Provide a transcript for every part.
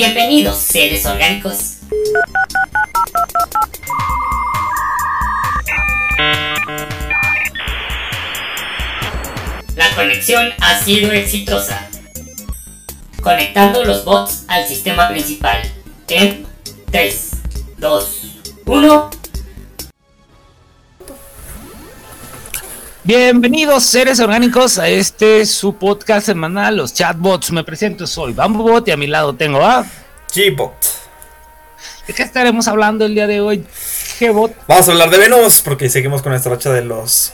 Bienvenidos, seres orgánicos. La conexión ha sido exitosa. Conectando los bots al sistema principal. En 3, 2, 1. Bienvenidos seres orgánicos a este su podcast semanal, los chatbots. Me presento, soy Bambobot y a mi lado tengo a G-Bot. ¿De qué estaremos hablando el día de hoy? G-Bot. Vamos a hablar de Venus porque seguimos con nuestra racha de los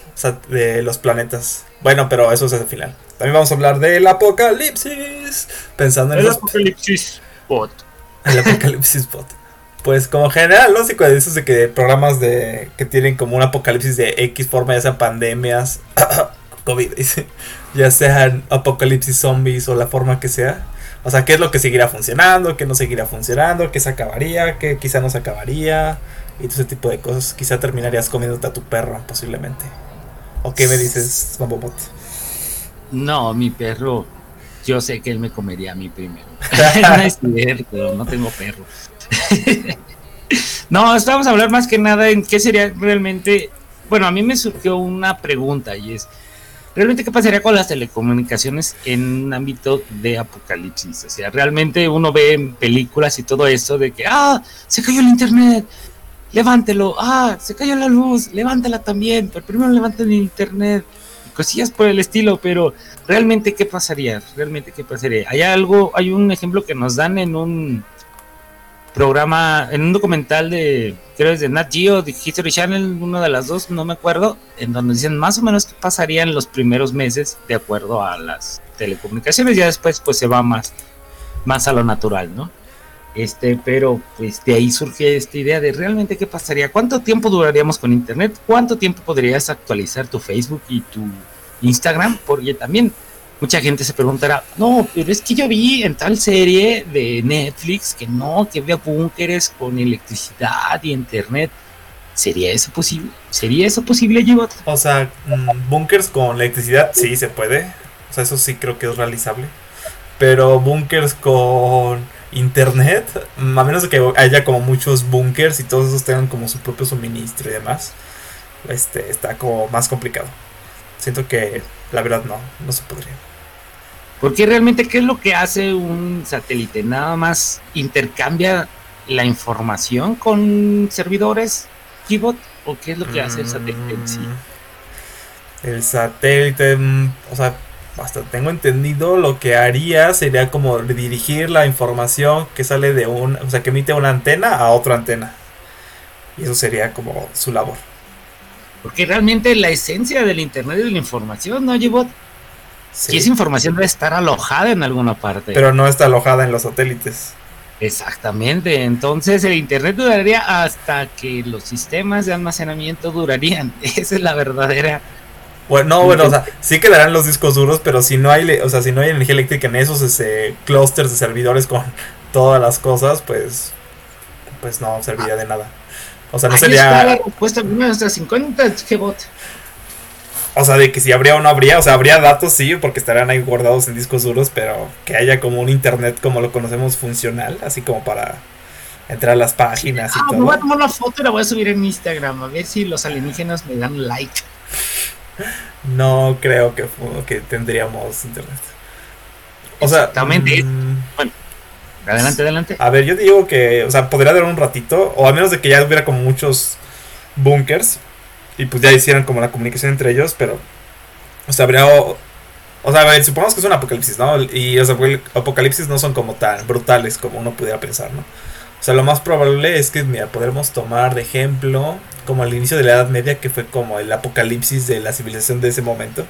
de los planetas. Bueno, pero eso es el final. También vamos a hablar del apocalipsis. Pensando en el los... apocalipsis bot. El apocalipsis bot. Pues como general, ¿no? Sí, esos de que programas de que tienen como un apocalipsis de X forma, ya sean pandemias, COVID, ya sean apocalipsis zombies o la forma que sea. O sea, qué es lo que seguirá funcionando, qué no seguirá funcionando, qué se acabaría, qué quizá no se acabaría. Y todo ese tipo de cosas. Quizá terminarías comiéndote a tu perro, posiblemente. ¿O qué me dices, Bambobot? No, mi perro. Yo sé que él me comería a mí primero. no es cierto, no tengo perro. no, estamos a hablar más que nada en qué sería realmente. Bueno, a mí me surgió una pregunta y es: ¿realmente qué pasaría con las telecomunicaciones en un ámbito de apocalipsis? O sea, realmente uno ve en películas y todo eso de que, ah, se cayó el internet, levántelo, ah, se cayó la luz, levántala también, pero primero levanten el internet, cosillas por el estilo, pero realmente qué pasaría, realmente qué pasaría. Hay algo, hay un ejemplo que nos dan en un programa, en un documental de, creo es de Nat Geo, de History Channel, una de las dos, no me acuerdo, en donde dicen más o menos qué pasaría los primeros meses de acuerdo a las telecomunicaciones, ya después pues se va más, más a lo natural, ¿no? Este, pero pues de ahí surge esta idea de realmente qué pasaría, cuánto tiempo duraríamos con internet, cuánto tiempo podrías actualizar tu Facebook y tu Instagram, porque también mucha gente se preguntará, no, pero es que yo vi en tal serie de Netflix que no, que había búnkeres con electricidad y internet. ¿Sería eso posible? ¿Sería eso posible, Gibot? O sea, mm, búnkers con electricidad sí se puede. O sea, eso sí creo que es realizable. Pero búnkers con internet, mm, a menos de que haya como muchos búnkers y todos esos tengan como su propio suministro y demás, este está como más complicado. Siento que la verdad no, no se podría. Porque realmente, ¿qué es lo que hace un satélite? Nada más intercambia la información con servidores, Keyboard, o qué es lo que hace el satélite en sí? Mm, el satélite, mm, o sea, hasta tengo entendido, lo que haría sería como dirigir la información que sale de un, o sea, que emite una antena a otra antena. Y eso sería como su labor. Porque realmente la esencia del Internet y de la información, ¿no, Gibot? Sí. esa información debe estar alojada en alguna parte. Pero no está alojada en los satélites. Exactamente, entonces el Internet duraría hasta que los sistemas de almacenamiento durarían. Esa es la verdadera. Bueno, no, bueno, o sea, sí quedarán los discos duros, pero si no hay, o sea, si no hay energía eléctrica en esos ese, clusters de servidores con todas las cosas, pues, pues no serviría de nada. O sea, no Ahí sería. está la respuesta de nuestras incógnitas, Gbot. O sea, de que si habría o no habría, o sea, habría datos, sí, porque estarían ahí guardados en discos duros, pero que haya como un internet como lo conocemos funcional, así como para entrar a las páginas Ah, y me todo. voy a tomar una foto y la voy a subir en Instagram, a ver si los alienígenas me dan like. No creo que, que tendríamos internet. O sea, Exactamente. mm, Adelante, adelante. a ver, yo digo que, o sea, podría durar un ratito, o a menos de que ya hubiera como muchos bunkers y pues ya hicieran como la comunicación entre ellos, pero, o sea, habría, o, sea, a ver, supongamos que es un apocalipsis, ¿no? Y los apocal- apocalipsis no son como tan brutales como uno pudiera pensar, ¿no? O sea, lo más probable es que, mira, podremos tomar de ejemplo como el inicio de la Edad Media, que fue como el apocalipsis de la civilización de ese momento.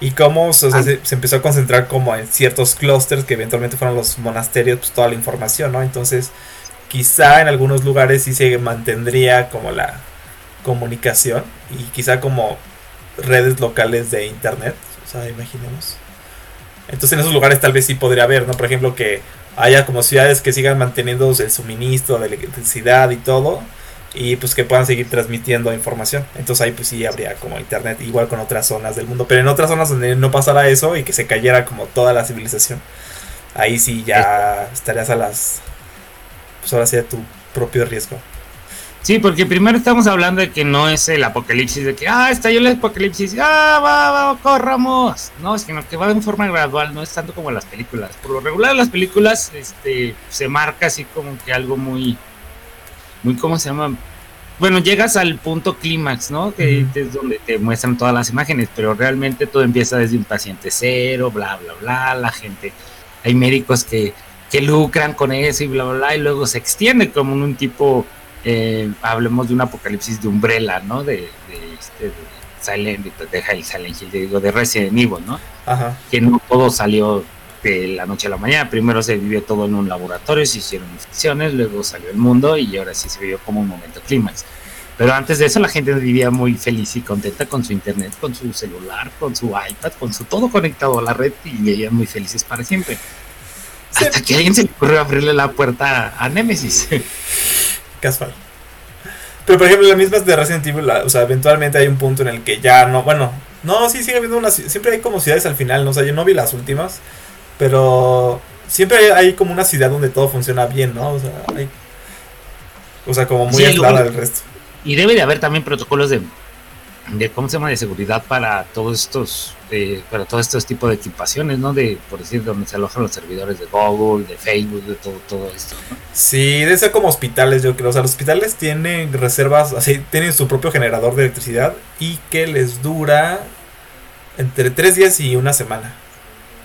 Y cómo o sea, se, se empezó a concentrar como en ciertos clústeres que eventualmente fueron los monasterios, pues toda la información, ¿no? Entonces, quizá en algunos lugares sí se mantendría como la comunicación y quizá como redes locales de internet, o sea, imaginemos. Entonces en esos lugares tal vez sí podría haber, ¿no? Por ejemplo, que haya como ciudades que sigan manteniendo el suministro de electricidad y todo, y pues que puedan seguir transmitiendo información. Entonces ahí pues sí habría como internet, igual con otras zonas del mundo, pero en otras zonas donde no pasara eso y que se cayera como toda la civilización. ahí sí ya estarías a las. Pues ahora sí a tu propio riesgo. Sí, porque primero estamos hablando de que no es el apocalipsis, de que, ah, estalló el apocalipsis, ah, va, va, corramos. No, sino que va en forma gradual, no es tanto como las películas. Por lo regular, las películas este, se marca así como que algo muy, muy, ¿cómo se llama? Bueno, llegas al punto clímax, ¿no? Que es donde te muestran todas las imágenes, pero realmente todo empieza desde un paciente cero, bla, bla, bla, la gente, hay médicos que, que lucran con eso y bla, bla, bla, y luego se extiende como en un tipo eh, hablemos de un apocalipsis de Umbrella, ¿no? De, de, este, de Silent, de, Silent Hill, digo, de Resident Evil, ¿no? Ajá. Que no todo salió de la noche a la mañana. Primero se vivió todo en un laboratorio, se hicieron infecciones, luego salió el mundo y ahora sí se vivió como un momento clímax. Pero antes de eso la gente vivía muy feliz y contenta con su internet, con su celular, con su iPad, con su todo conectado a la red y vivían muy felices para siempre. Hasta que a alguien se le ocurrió abrirle la puerta a Nemesis. Casual. Pero por ejemplo, la misma de Resident Evil, o sea, eventualmente hay un punto en el que ya no, bueno, no, sí sigue habiendo una, siempre hay como ciudades al final, no o sea, yo no vi las últimas, pero siempre hay, como una ciudad donde todo funciona bien, ¿no? O sea, hay, o sea como muy aislada del resto. Y debe de haber también protocolos de de cómo se llama de seguridad para todos estos para todos estos tipos de equipaciones no de por decir donde se alojan los servidores de Google de Facebook de todo todo esto sí debe ser como hospitales yo creo. O sea los hospitales tienen reservas así tienen su propio generador de electricidad y que les dura entre tres días y una semana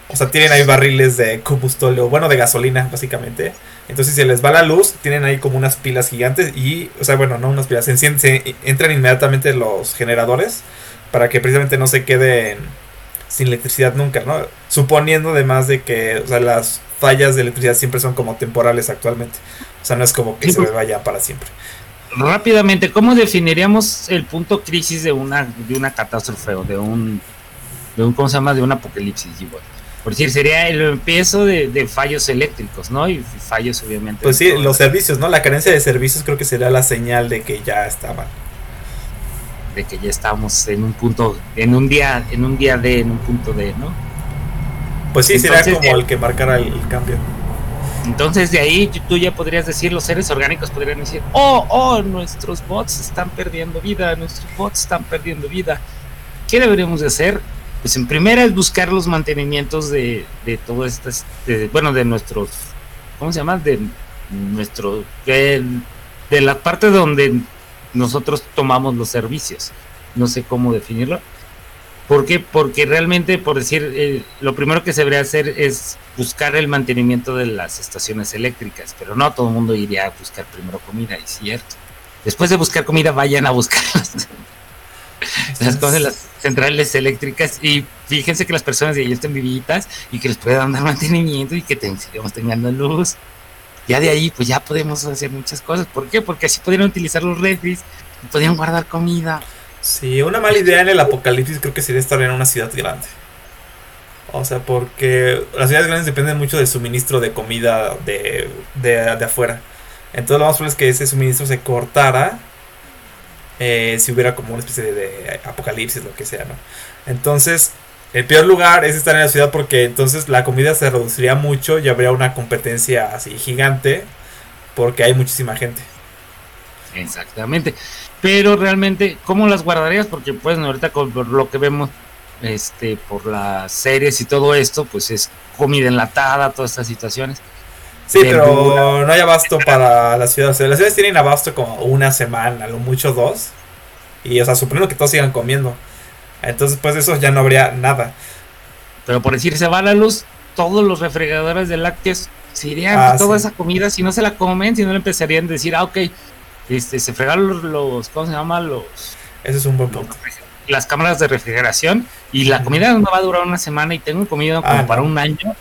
o sea, tienen ahí barriles de combustóleo, bueno, de gasolina, básicamente. Entonces, si se les va la luz, tienen ahí como unas pilas gigantes y, o sea, bueno, no unas pilas, se, se entran inmediatamente los generadores para que precisamente no se queden sin electricidad nunca, ¿no? Suponiendo además de que, o sea, las fallas de electricidad siempre son como temporales actualmente. O sea, no es como que se vaya para siempre. Rápidamente, ¿cómo definiríamos el punto crisis de una, de una catástrofe o de un, de un, ¿cómo se llama? De un apocalipsis, igual? Por decir, sería el empiezo de, fallos eléctricos, ¿no? Y fallos, obviamente. Pues sí, los servicios, ¿no? La carencia de servicios creo que sería la señal de que ya estaban. De que ya estábamos en un punto, en un día, en un día de, en un punto de, ¿no? Pues sí, sería como el que marcara el, cambio. Entonces de ahí tú ya podrías decir, los seres orgánicos podrían decir, oh, oh, nuestros bots están perdiendo vida, nuestros bots están perdiendo vida. ¿Qué deberíamos de hacer? Pues en primera es buscar los mantenimientos de, de todo esto, bueno, de nuestros, ¿cómo se llama? De nuestro, de, la parte donde nosotros tomamos los servicios. No sé cómo definirlo. ¿Por qué? Porque realmente, por decir, eh, lo primero que se debería hacer es buscar el mantenimiento de las estaciones eléctricas, pero no todo el mundo iría a buscar primero comida, es cierto. Después de buscar comida, vayan a buscar las cosas, las centrales eléctricas y fíjense que las personas de ahí estén vivitas y que les puedan dar mantenimiento y que sigamos teniendo luz. Ya de ahí, pues ya podemos hacer muchas cosas. ¿Por qué? Porque así podrían utilizar los refris y podrían guardar comida. Sí, una mala idea en el apocalipsis creo que sería estar en una ciudad grande. O sea, porque las ciudades grandes dependen mucho del suministro de comida de, de, de afuera. Entonces lo más probable es que ese suministro se cortara eh, si hubiera como una especie de, apocalipsis, lo que sea, ¿no? Entonces, el peor lugar es estar en la ciudad porque entonces la comida se reduciría mucho y habría una competencia así gigante porque hay muchísima gente. Exactamente. Pero realmente, ¿cómo las guardarías? Porque pues ahorita con lo que vemos este por las series y todo esto, pues es comida enlatada, todas estas situaciones. Sí, pero no hay abasto para las ciudades. las ciudades tienen abasto como una semana, a lo mucho dos. Y, o sea, suponiendo que todos sigan comiendo. Entonces, pues eso ya no habría nada. Pero por decir, se va la luz, todos los refrigeradores de lácteos se irían ah, toda esa comida. Si no se la comen, si no le empezarían a decir, ah, ok, este, se fregaron los, ¿cómo se llama? Los. Ese es un buen punto. Las cámaras de refrigeración. Y la comida no va a durar una semana y tengo comida como ah, para un año.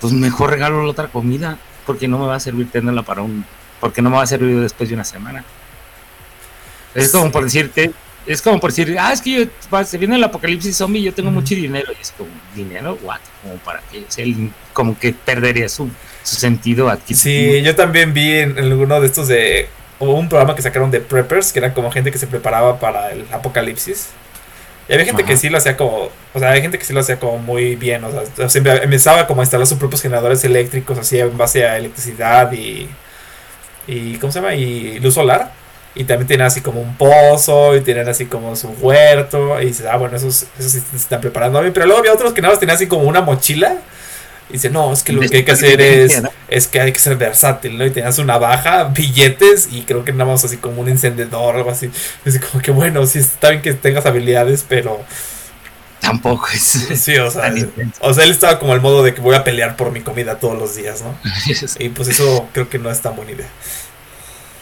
Pues mejor regalo la otra comida porque no me va a servir tenerla para un, porque no me va a servir después de una semana. Es como por decirte, es como por decir, ah, es que yo, se viene el apocalipsis zombie, yo tengo mucho dinero, y es como, ¿dinero? ¿What? Como para que, como que perdería su, su sentido adquisitivo. Sí, yo también vi en, alguno de estos de, hubo un programa que sacaron de preppers, que era como gente que se preparaba para el apocalipsis. Y había gente que sí lo hacía como, o sea, hay gente que sí lo hacía como muy bien, o sea, siempre empezaba como a instalar sus propios generadores eléctricos así en base a electricidad y, y ¿cómo se llama? Y luz solar. Y también tienen así como un pozo y tienen así como su huerto. Y dices, ah, bueno, esos, esos se están preparando a mí. Pero luego había otros que nada más tenían así como una mochila y dice, no, es que lo que hay que hacer es, es que hay que ser versátil, ¿no? Y tenías una baja, billetes y creo que nada más así como un encendedor o algo así. Es como que bueno, sí está bien que tengas habilidades, pero... Tampoco es... Sí, o sea, o sea, él estaba como el modo de que voy a pelear por mi comida todos los días, ¿no? y pues eso creo que no es tan buena idea.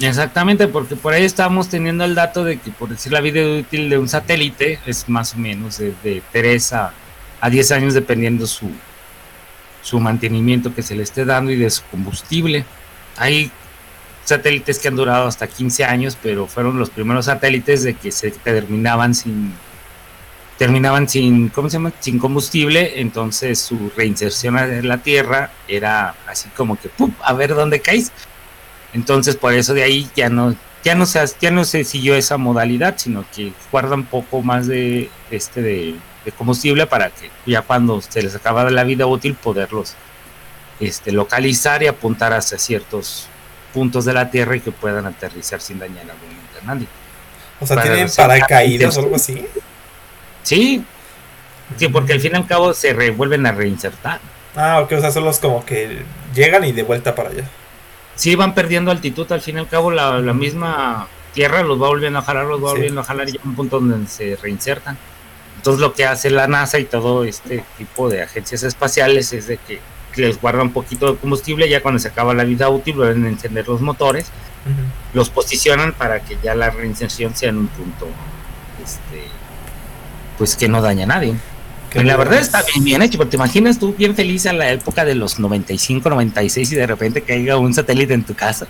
Exactamente, porque por ahí estamos teniendo el dato de que, por decir la vida útil de un satélite, es más o menos de, de 3 a, a 10 años dependiendo su, su mantenimiento que se le esté dando y de su combustible. Hay satélites que han durado hasta 15 años, pero fueron los primeros satélites de que se terminaban sin terminaban sin ¿cómo se llama? sin combustible, entonces su reinserción en la Tierra era así como que ¡pum! a ver dónde caes. Entonces por eso de ahí ya no ya no se ya no siguió esa modalidad, sino que guardan poco más de este de combustible para que ya cuando se les acaba la vida útil poderlos este, localizar y apuntar hacia ciertos puntos de la Tierra y que puedan aterrizar sin dañar a nadie. O sea, ¿tienen paracaídas o algo así? Sí, sí, porque al fin y al cabo se vuelven a reinsertar. Ah, ok, o sea, son los como que llegan y de vuelta para allá. Sí, van perdiendo altitud, al fin y al cabo la, misma Tierra los va volviendo a jalar, los va volviendo a jalar y llega un punto donde se reinsertan. Entonces lo que hace la NASA y todo este tipo de agencias espaciales es de que les guarda un poquito de combustible, ya cuando se acaba la vida útil vuelven a encender los motores, los posicionan para que ya la reinserción sea en un punto este, pues que no daña a nadie. la verdad está bien, bien hecho, porque te imaginas tú bien feliz a la época de los 95, 96 y de repente caiga un satélite en tu casa.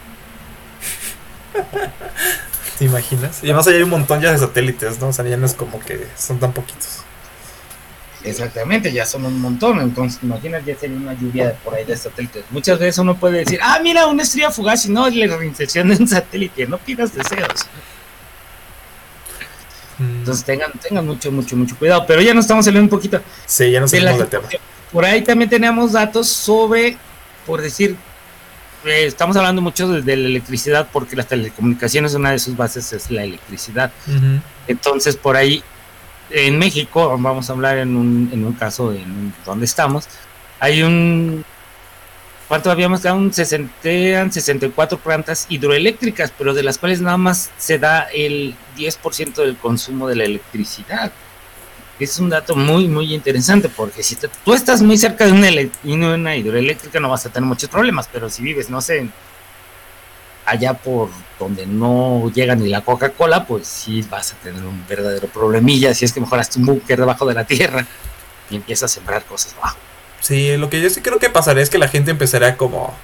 ¿Te imaginas? Y además hay un montón ya de satélites, ¿no? O sea, ya no es como que son tan poquitos. Exactamente, ya son un montón. Entonces, imagínate, ya sería una lluvia por ahí de satélites. Muchas veces uno puede decir, ah, mira, una estrella fugaz, y no es la reinserción de un satélite, no pidas deseos. Mm. Entonces, tengan, tengan mucho, mucho, mucho cuidado. Pero ya nos estamos saliendo un poquito. Sí, ya nos salimos del tema. Por ahí también tenemos datos sobre, por decir, eh, estamos hablando mucho de, la electricidad porque las telecomunicaciones, una de sus bases es la electricidad. Entonces, por ahí, en México, vamos a hablar en un, en un caso en donde estamos, hay un... ¿Cuánto habíamos dado? Un 60, 64 plantas hidroeléctricas, pero de las cuales nada más se da el 10% del consumo de la electricidad es un dato muy, muy interesante, porque si tú estás muy cerca de una, hidroeléctrica no vas a tener muchos problemas, pero si vives, no sé, allá por donde no llega ni la Coca-Cola, pues sí vas a tener un verdadero problemilla, si es que mejoraste un búnker debajo de la tierra y empiezas a sembrar cosas abajo. Sí, lo que yo sí creo que pasaría es que la gente empezará como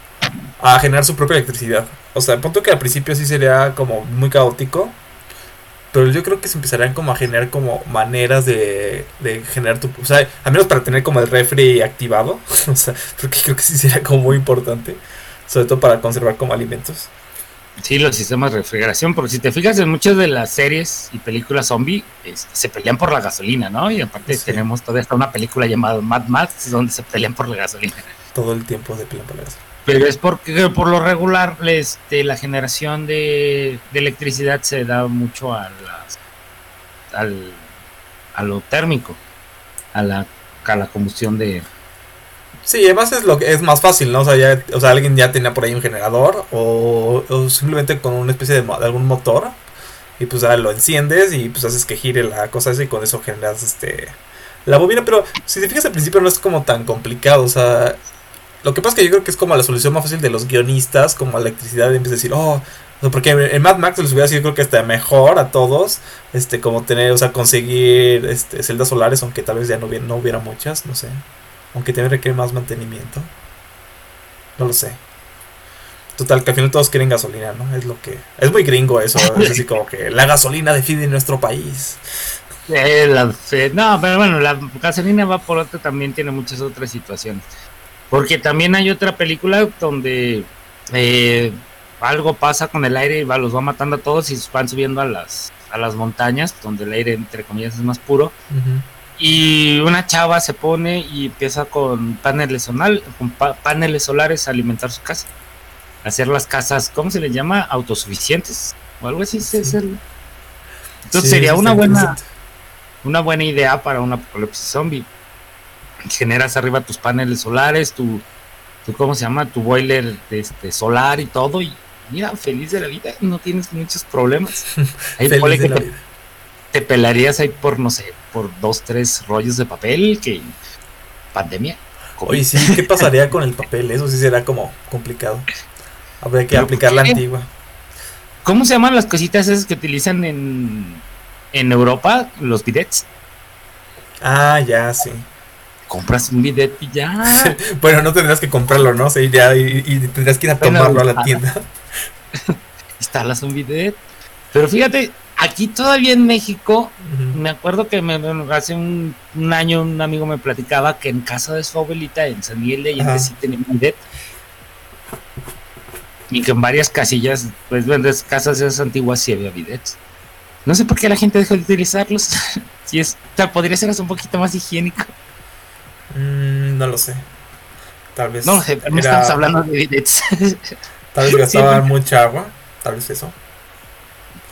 a generar su propia electricidad. O sea, el punto que al principio sí sería como muy caótico, pero yo creo que se empezarán como a generar como maneras de, generar tu... O sea, al menos para tener como el refri activado. o sea, porque creo que sí sería como muy importante. Sobre todo para conservar como alimentos. Sí, los sistemas de refrigeración, porque si te fijas en muchas de las series y películas zombie, se pelean por la gasolina, ¿no? Y aparte tenemos toda esta una película llamada Mad Max, donde se pelean por la gasolina. Todo el tiempo se pelean por la gasolina. Pero es porque por lo regular este, la generación de, electricidad se da mucho a, las, al, a lo térmico, a la, a la combustión de... Sí, además es lo que es más fácil, ¿no? O sea, ya, o sea, alguien ya tenía por ahí un generador o, simplemente con una especie de, algún motor y pues lo enciendes y pues haces que gire la cosa esa y con eso generas este la bobina, pero si te fijas al principio no es como tan complicado, o sea, lo que pasa es que yo creo que es como la solución más fácil de los guionistas, como electricidad, en vez de decir, oh, porque en Mad Max les hubiera sido creo que está mejor a todos, este, como tener, o sea, conseguir este, celdas solares, aunque tal vez ya no hubiera, no hubiera muchas, no sé. Aunque también requiere más mantenimiento. No lo sé. Total, que al final todos quieren gasolina, ¿no? Es lo que... Es muy gringo eso, es así como que la gasolina define nuestro país. Eh, no, pero bueno, la gasolina va por otro también tiene muchas otras situaciones. Porque también hay otra película donde eh, algo pasa con el aire y va, los va matando a todos y van subiendo a las a las montañas, donde el aire, entre comillas, es más puro. Y una chava se pone y empieza con paneles, solar, con paneles solares a alimentar su casa. Hacer las casas, ¿cómo se le llama? Autosuficientes o algo así. Entonces sería una buena una buena idea para un apocalipsis zombie. Generas arriba tus paneles solares, tu, tu ¿cómo se llama? Tu boiler este, solar y todo. Y mira, feliz de la vida, no tienes muchos problemas. Ahí que te, pelarías ahí por, no sé, por dos, tres rollos de papel que pandemia. Oye, sí, ¿qué pasaría con el papel? Eso sí será como complicado. Habría que aplicar la antigua. ¿Cómo se llaman las cositas esas que utilizan en en Europa los bidets. Ah, ya, sí. Compras un bidet y ya. bueno, no tendrás que comprarlo, ¿no? Sí, ya, y, tendrás que ir a tomarlo a la tienda. Instalas un bidet. Pero fíjate, aquí todavía en México, me acuerdo que me, hace un, año un amigo me platicaba que en casa de su abuelita, en San Miguel de Allende, sí tenía un bidet. Y que en varias casillas, pues, en casas de esas antiguas sí había bidets. No sé por qué la gente dejó de utilizarlos. si es, podría ser un poquito más higiénico. Mm, no lo sé. Tal vez. No lo sé, no estamos hablando de bidets. Tal vez gastaban mucha agua. Tal vez eso.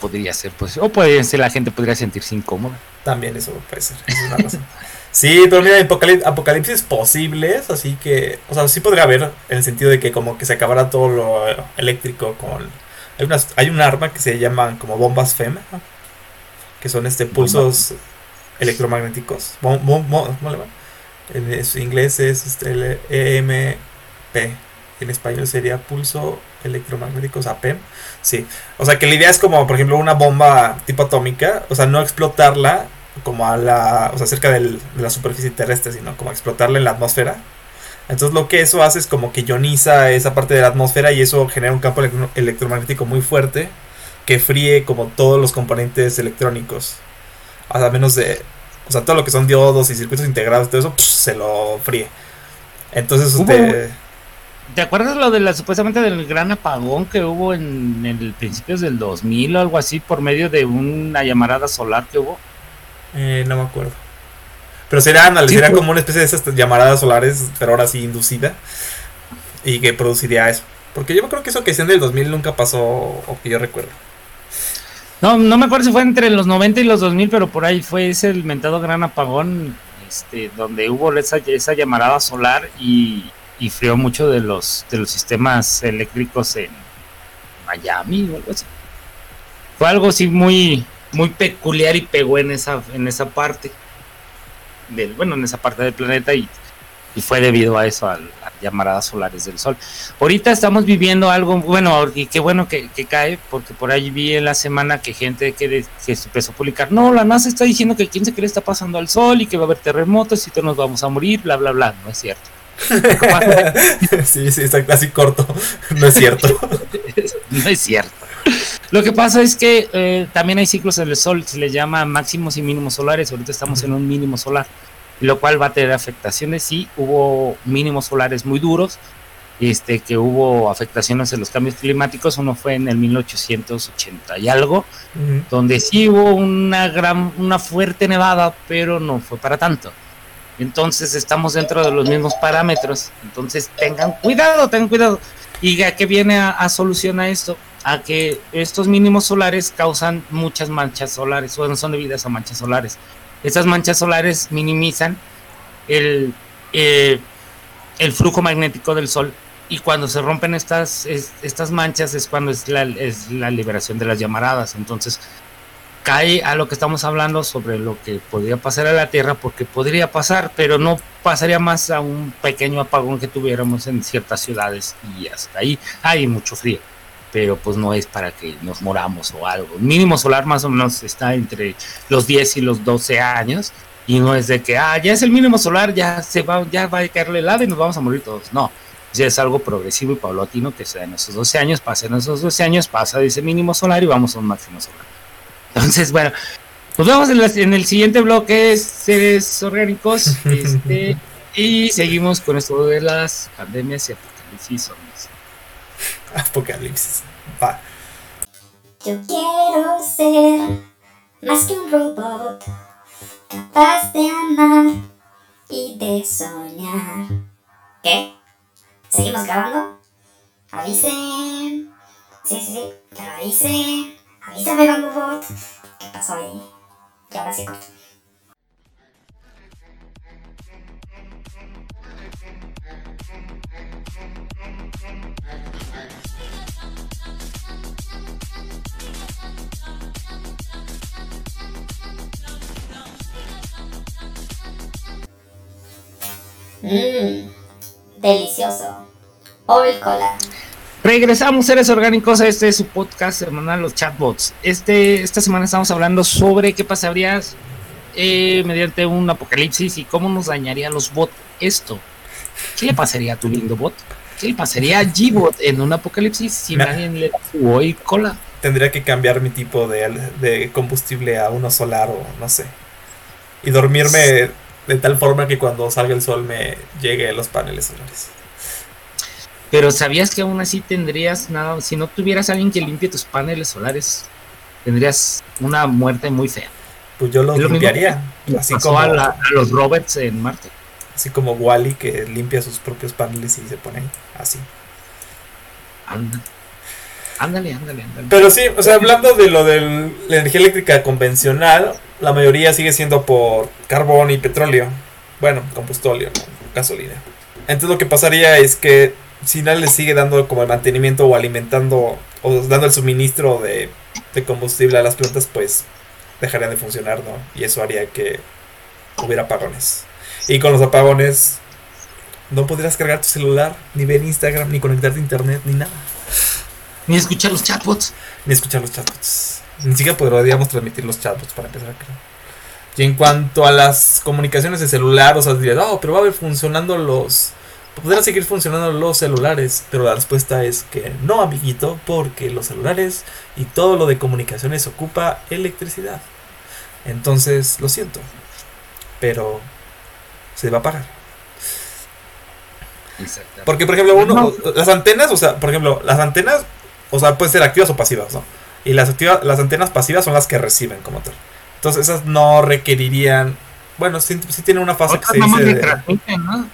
Podría ser, pues. O puede ser, la gente podría sentirse incómoda. También eso puede ser. Es una razón. Sí, pero mira, apocalipsis posibles, así que, o sea, sí podría haber en el sentido de que como que se acabara todo lo eléctrico con... Hay, unas, hay un arma que se llaman como bombas FEM, que son este pulsos electromagnéticos. En inglés es este, el EMP. En español sería pulso electromagnético, o sea, PEM. Sí. O sea, que la idea es como, por ejemplo, una bomba tipo atómica, o sea, no explotarla como a la, o sea, cerca de la superficie terrestre, sino como explotarla en la atmósfera. Entonces lo que eso hace es como que ioniza esa parte de la atmósfera y eso genera un campo electromagnético muy fuerte que fríe como todos los componentes electrónicos. A menos de. O sea, todo lo que son diodos y circuitos integrados, todo eso se lo fríe. Entonces usted. ¿Te acuerdas lo de la supuestamente del gran apagón que hubo en, el principios del 2000 o algo así por medio de una llamarada solar que hubo? Eh, no me acuerdo. Pero será, pues. como una especie de esas llamaradas solares, pero ahora sí inducida. Y que produciría eso. Porque yo creo que eso que sea del 2000 nunca pasó, o que yo recuerdo. No, no me acuerdo si fue entre los 90 y los 2000, pero por ahí fue ese el mentado gran apagón, este, donde hubo esa, esa llamarada solar y, y frió mucho de los, de los sistemas eléctricos en Miami o algo así. Fue algo así muy, muy peculiar y pegó en esa, en esa parte del, bueno, en esa parte del planeta y y fue debido a eso, a las llamaradas solares del Sol. Ahorita estamos viviendo algo, bueno, y qué bueno que, cae, porque por ahí vi en la semana que gente que, que empezó a publicar, no, la NASA está diciendo que quién se cree está pasando al Sol y que va a haber terremotos y todos nos vamos a morir, bla, bla, bla, no es cierto. sí, sí, está casi corto, no es cierto. no es cierto. Lo que pasa es que eh, también hay ciclos en el Sol, se les llama máximos y mínimos solares, ahorita estamos en un mínimo solar lo cual va a tener afectaciones. Sí, hubo mínimos solares muy duros, este, que hubo afectaciones en los cambios climáticos. Uno fue en el 1880 y algo, donde sí hubo una gran, una fuerte nevada, pero no fue para tanto. Entonces estamos dentro de los mismos parámetros. Entonces tengan cuidado, tengan cuidado. ¿Y a qué viene a, a solucionar esto? A que estos mínimos solares causan muchas manchas solares, o son debidas a manchas solares. Estas manchas solares minimizan el, eh, el flujo magnético del Sol y cuando se rompen estas, estas manchas es cuando es es la liberación de las llamaradas. Entonces cae a lo que estamos hablando sobre lo que podría pasar a la Tierra, porque podría pasar, pero no pasaría más a un pequeño apagón que tuviéramos en ciertas ciudades y hasta ahí hay mucho frío pero pues no es para que nos moramos o algo. El mínimo solar más o menos está entre los 10 y los 12 años y no es de que, ah, ya es el mínimo solar, ya se va, ya va a caerle helado y nos vamos a morir todos. No, ya es algo progresivo y paulatino que sea en esos 12 años, pasa en esos 12 años, pasa de ese mínimo solar y vamos a un máximo solar. Entonces, bueno, nos vemos en, el siguiente bloque, seres orgánicos, este, y seguimos con esto de las pandemias y apocalipsis Apocalipsis. Va. Yo quiero ser más que un robot, capaz de amar y de soñar. ¿Qué? ¿Seguimos grabando? Avisen. Sí, sí, sí, avisen. Avísame, Bamboo ¿Qué pasó ahí? Y ahora sí corto. Mmm, delicioso. Oil cola. Regresamos, seres orgánicos, a este es su podcast semanal, los chatbots. Este, esta semana estamos hablando sobre qué pasaría eh, mediante un apocalipsis y cómo nos dañaría a los bots esto. ¿Qué le pasaría a tu lindo bot? ¿Qué le pasaría a G-Bot en un apocalipsis si Me- nadie le da su oil cola? Tendría que cambiar mi tipo de, de combustible a uno solar o no sé. Y dormirme de tal forma que cuando salga el sol me llegue los paneles solares. Pero ¿sabías que aún así tendrías nada, si no tuvieras alguien que limpie tus paneles solares, tendrías una muerte muy fea? Pues yo los lo limpiaría. Así pasó como, a, la- a los Roberts en Marte. así como Wally que limpia sus propios paneles y se pone ahí, así. Ándale. Ándale, ándale, ándale. Pero sí, o sea, hablando de lo de la energía eléctrica convencional, la mayoría sigue siendo por carbón y petróleo. Bueno, combustóleo, gasolina. Entonces lo que pasaría es que si nadie le sigue dando como el mantenimiento o alimentando o dando el suministro de, de combustible a las plantas, pues dejarían de funcionar, ¿no? Y eso haría que hubiera apagones. Y con los apagones no podrías cargar tu celular, ni ver Instagram, ni conectarte a internet, ni nada. Ni escuchar los chatbots. ni escuchar los chatbots. Ni siquiera podríamos transmitir los chatbots para empezar, creo. Y en cuanto a las comunicaciones de celular, o sea, dirías, oh, pero va a haber funcionando los. Podrán seguir funcionando los celulares, pero la respuesta es que no, amiguito, porque los celulares y todo lo de comunicaciones ocupa electricidad. Entonces, lo siento, pero se va a pagar. Exacto. Porque, por ejemplo, uno, No. las antenas, o sea, por ejemplo, las antenas, o sea, pueden ser activas o pasivas, ¿no? Y las, activa- las antenas pasivas son las que reciben como tal. Entonces, esas no requerirían. Bueno, sí, sí tienen una fase que se dice. de- ¿no?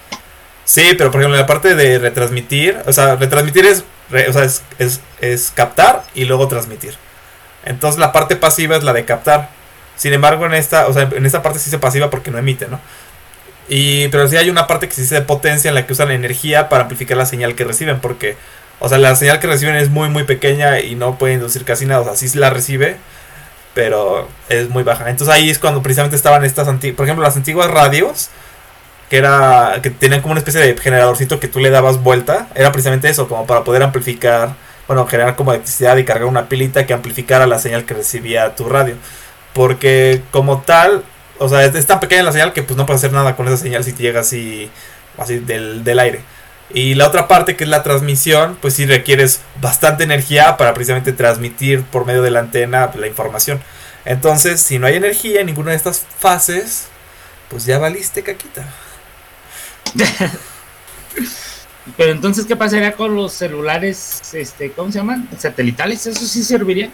Sí, pero por ejemplo, en la parte de retransmitir, o sea, retransmitir es, re- o sea, es, es, es captar y luego transmitir. Entonces, la parte pasiva es la de captar. Sin embargo, en esta, o sea, en esta parte sí se pasiva porque no emite, ¿no? Y, pero sí hay una parte que sí se potencia en la que usan energía para amplificar la señal que reciben, porque, o sea, la señal que reciben es muy, muy pequeña y no puede inducir casi nada, o sea, sí la recibe, pero es muy baja. Entonces ahí es cuando precisamente estaban estas antiguas, por ejemplo, las antiguas radios, que era, que tenían como una especie de generadorcito que tú le dabas vuelta, era precisamente eso, como para poder amplificar, bueno, generar como electricidad y cargar una pilita que amplificara la señal que recibía tu radio. Porque como tal, o sea, es, es tan pequeña la señal que pues no puedes hacer nada con esa señal si te llega así, así del, del aire. Y la otra parte que es la transmisión, pues sí requieres bastante energía para precisamente transmitir por medio de la antena la información. Entonces, si no hay energía en ninguna de estas fases, pues ya valiste caquita. Pero entonces, ¿qué pasaría con los celulares, este, ¿cómo se llaman? Satelitales, ¿eso sí serviría?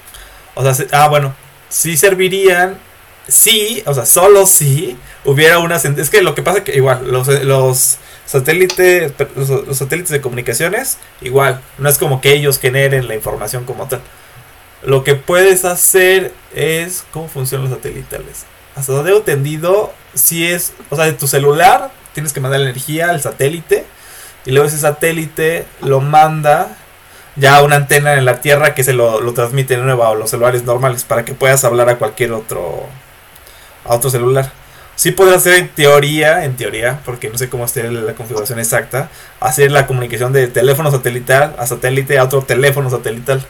O sea, se- ah, bueno, sí servirían, sí, o sea, solo si hubiera una... sen- Es que lo que pasa que igual, los, los satélites, los, satélites de comunicaciones, igual, no es como que ellos generen la información como tal. Lo que puedes hacer es... ¿Cómo funcionan los satelitales? Hasta donde he entendido, si es... O sea, de tu celular, tienes que mandar la energía al satélite. Y luego ese satélite lo manda ya una antena en la tierra que se lo, lo transmite de nuevo a los celulares normales para que puedas hablar a cualquier otro a otro celular. Sí podrás hacer en teoría, en teoría, porque no sé cómo esté la configuración exacta, hacer la comunicación de teléfono satelital a satélite a otro teléfono satelital.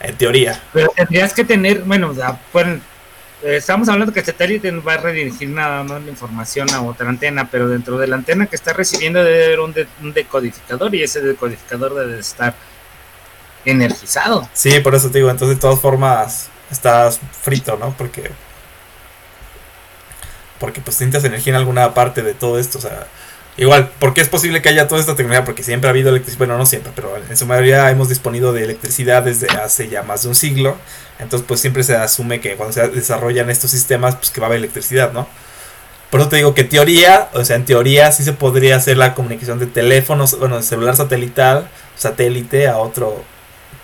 En teoría. Pero tendrías que tener, bueno, o sea, bueno, eh, estamos hablando que el satélite va a redirigir nada más la información a otra antena, pero dentro de la antena que está recibiendo debe haber un, de- un decodificador y ese decodificador debe estar energizado. Sí, por eso te digo, entonces de todas formas estás frito, ¿no? Porque porque pues necesitas energía en alguna parte de todo esto, o sea, Igual, ¿por qué es posible que haya toda esta tecnología? Porque siempre ha habido electricidad, bueno, no siempre, pero en su mayoría hemos disponido de electricidad desde hace ya más de un siglo. Entonces, pues siempre se asume que cuando se desarrollan estos sistemas, pues que va a haber electricidad, ¿no? Por eso te digo que teoría, o sea, en teoría sí se podría hacer la comunicación de teléfonos, bueno, de celular satelital, satélite a otro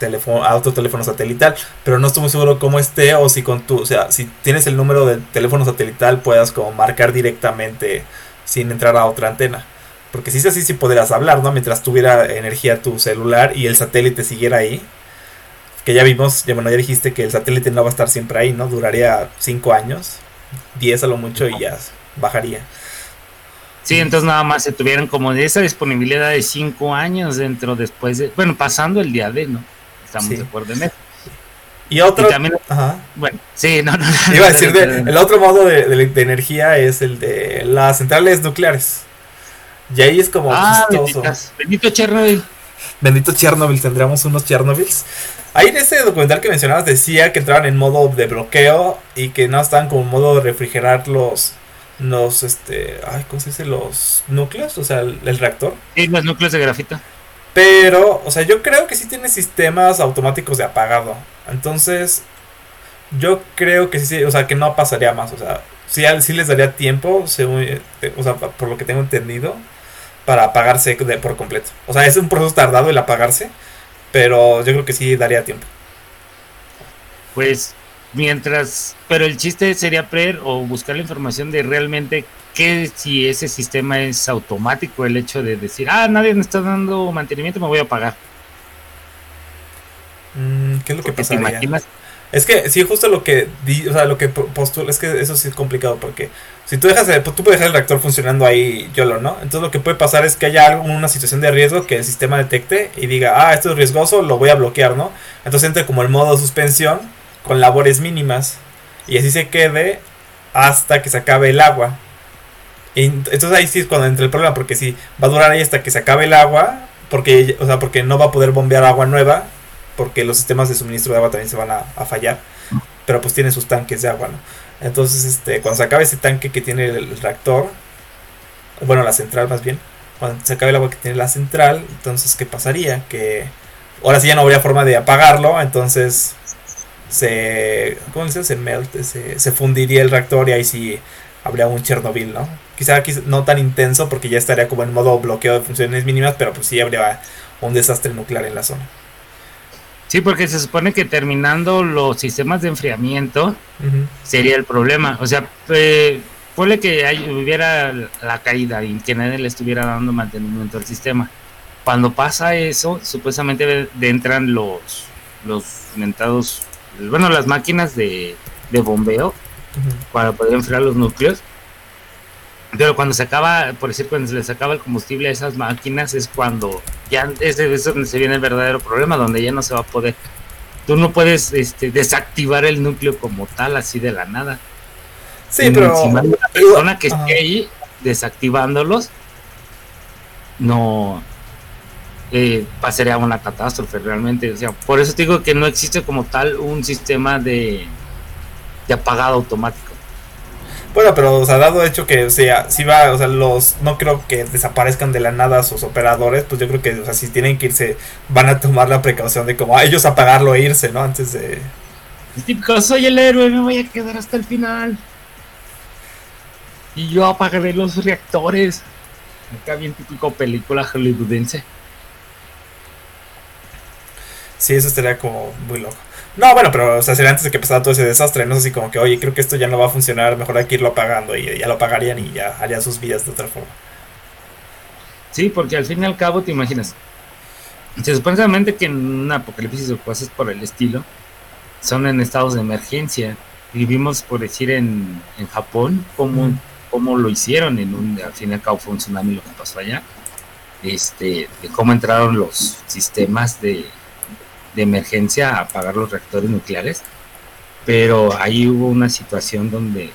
teléfono, a otro teléfono satelital, pero no estoy muy seguro cómo esté o si con tu, o sea, si tienes el número del teléfono satelital puedas como marcar directamente sin entrar a otra antena. Porque si es así, sí podrías hablar, ¿no? Mientras tuviera energía tu celular y el satélite siguiera ahí. Que ya vimos, ya, bueno, ya dijiste que el satélite no va a estar siempre ahí, ¿no? Duraría 5 años, 10 a lo mucho y ya bajaría. Sí, entonces nada más se tuvieran como de esa disponibilidad de 5 años dentro después de, bueno, pasando el día de, ¿no? Estamos Sí. de acuerdo en eso. Y otro... Y también- Ajá. Bueno, sí, no, no. Iba a decir, de- el otro modo de, de- de energía es el de las centrales nucleares. Y ahí es como Ah, benditas. Bendito Chernobyl. Bendito Chernobyl, tendríamos unos Chernobyls. Ahí en ese documental que mencionabas decía que entraban en modo de bloqueo y que no estaban como modo de refrigerar los, los, este, ay, ¿cómo se dice? Los núcleos, o sea, el, el reactor. Y los núcleos de grafito. Pero, o sea, yo creo que sí tiene sistemas automáticos de apagado. Entonces, yo creo que sí, o sea, que no pasaría más. O sea, sí, sí les daría tiempo, según, eh, o sea, por lo que tengo entendido, para apagarse de, por completo. O sea, es un proceso tardado el apagarse, pero yo creo que sí daría tiempo. Pues mientras, pero el chiste sería ver o buscar la información de realmente que si ese sistema es automático, el hecho de decir, ah, nadie me está dando mantenimiento, me voy a pagar. Mm, ¿Qué es lo que imaginas, Es que sí, justo lo que di, o sea, lo que postula, es que eso sí es complicado porque si tú dejas, el- tú puedes dejar el reactor funcionando ahí YOLO, ¿no? Entonces lo que puede pasar es que haya algo, una situación de riesgo que el sistema detecte y diga, ah, esto es riesgoso, lo voy a bloquear, ¿no? Entonces entre como el modo suspensión con labores mínimas y así se quede hasta que se acabe el agua. Entonces ahí sí es cuando entra el problema porque si va a durar ahí hasta que se acabe el agua, porque, o sea, porque no va a poder bombear agua nueva, porque los sistemas de suministro de agua también se van a, a fallar, pero pues tiene sus tanques de agua, ¿no? Entonces, este, cuando se acabe ese tanque que tiene el reactor, bueno, la central más bien, cuando se acabe el agua que tiene la central, entonces, ¿qué pasaría? Que ahora sí ya no habría forma de apagarlo, entonces se, ¿cómo dice? Se melt, se, se fundiría el reactor y ahí sí habría un Chernobyl, ¿no? Quizá, quizá no tan intenso porque ya estaría como en modo bloqueo de funciones mínimas, pero pues sí habría un desastre nuclear en la zona. sí, porque se supone que terminando los sistemas de enfriamiento sería el problema. O sea, eh, ponle que hay- hubiera la caída y que nadie le estuviera dando mantenimiento al sistema. Cuando pasa eso, supuestamente entran los los mentados, bueno, las máquinas de, de bombeo para poder enfriar los núcleos. Pero cuando se acaba, por decir, cuando se les acaba el combustible a esas máquinas es cuando ya es, es donde se viene el verdadero problema, donde ya no se va a poder. Tú no puedes este, desactivar el núcleo como tal, así de la nada. Sí, pero. Encima de la persona que esté ahí desactivándolos, no eh, pasaría una catástrofe realmente. O sea, por eso te digo que no existe como tal un sistema de, de apagado automático. Bueno, pero, o sea, dado hecho que, o sea, si va, o sea, los, no creo que desaparezcan de la nada sus operadores, pues yo creo que, o sea, si tienen que irse, van a tomar la precaución de como a ellos apagarlo e irse, ¿no? Antes de... Típico, soy el héroe, me voy a quedar hasta el final. Y yo apagaré los reactores. Acá bien típico película hollywoodense. Sí, eso estaría como muy loco. No, bueno, pero, o sea, sería antes de que pasara todo ese desastre, no sé si como que, oye, creo que esto ya no va a funcionar, mejor hay que irlo apagando y ya lo apagarían y ya harían sus vidas de otra forma. Sí, porque al fin y al cabo te imaginas. Se supone solamente que en un apocalipsis o cosas por el estilo son en estados de emergencia. Vivimos, por decir, en, en Japón, cómo, Mm. cómo lo hicieron. En un, al fin y al cabo fue un tsunami lo que pasó allá. Este, de cómo entraron los sistemas de, de emergencia a apagar los reactores nucleares. Pero ahí hubo una situación donde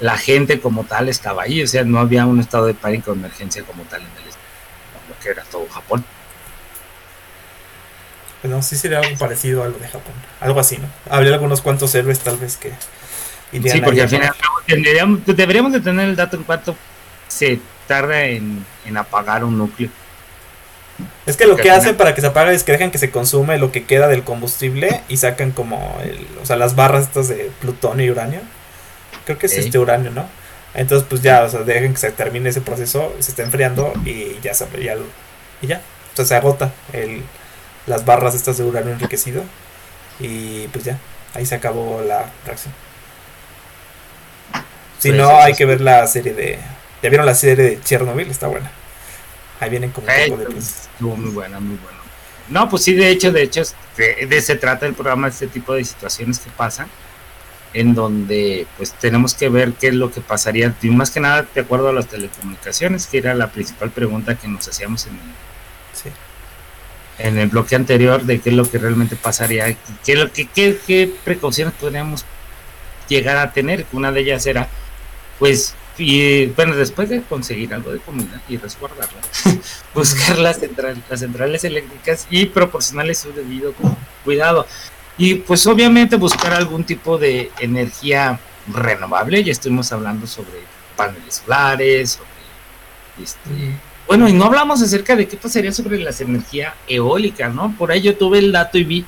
la gente como tal estaba ahí, o sea, no había un estado de pánico de emergencia como tal en el lo que era todo Japón. Pues no, sí sería algo parecido a lo de Japón. Algo así, ¿no? Habría algunos cuantos héroes tal vez que Sí, porque al final ¿no? tendríamos, deberíamos de tener el dato en cuanto se tarda en, en apagar un núcleo. Es que lo que hacen para que se apague es que dejan que se consume lo que queda del combustible y sacan como, el, o sea, las barras estas de plutonio y uranio. Creo que es este uranio, ¿no? Entonces, pues ya, o sea, dejen que se termine ese proceso, se está enfriando y ya se ya, y ya. O sea, se agota el, las barras estas de uranio enriquecido y pues ya, ahí se acabó la reacción. Si Pues no, hay que ver la serie de... ¿Ya vieron la serie de Chernobyl? Está buena. Ahí vienen como un poco de... pues, estuvo muy buena, muy buena. No, pues sí, de hecho, de hecho, de, de se trata el programa, este tipo de situaciones que pasan, en donde pues tenemos que ver qué es lo que pasaría, y más que nada de acuerdo a las telecomunicaciones, que era la principal pregunta que nos hacíamos en el, Sí. en el bloque anterior, de qué es lo que realmente pasaría, qué, lo que, qué, qué precauciones podríamos llegar a tener. Una de ellas era, pues, y bueno, después de conseguir algo de comida y resguardarla, buscar las, central- las centrales eléctricas y proporcionarles su debido cu- cuidado. Y pues obviamente buscar algún tipo de energía renovable, ya estuvimos hablando sobre paneles solares, sobre este, bueno, y no hablamos acerca de qué pasaría sobre las energía eólica, ¿no? Por ahí yo tuve el dato y vi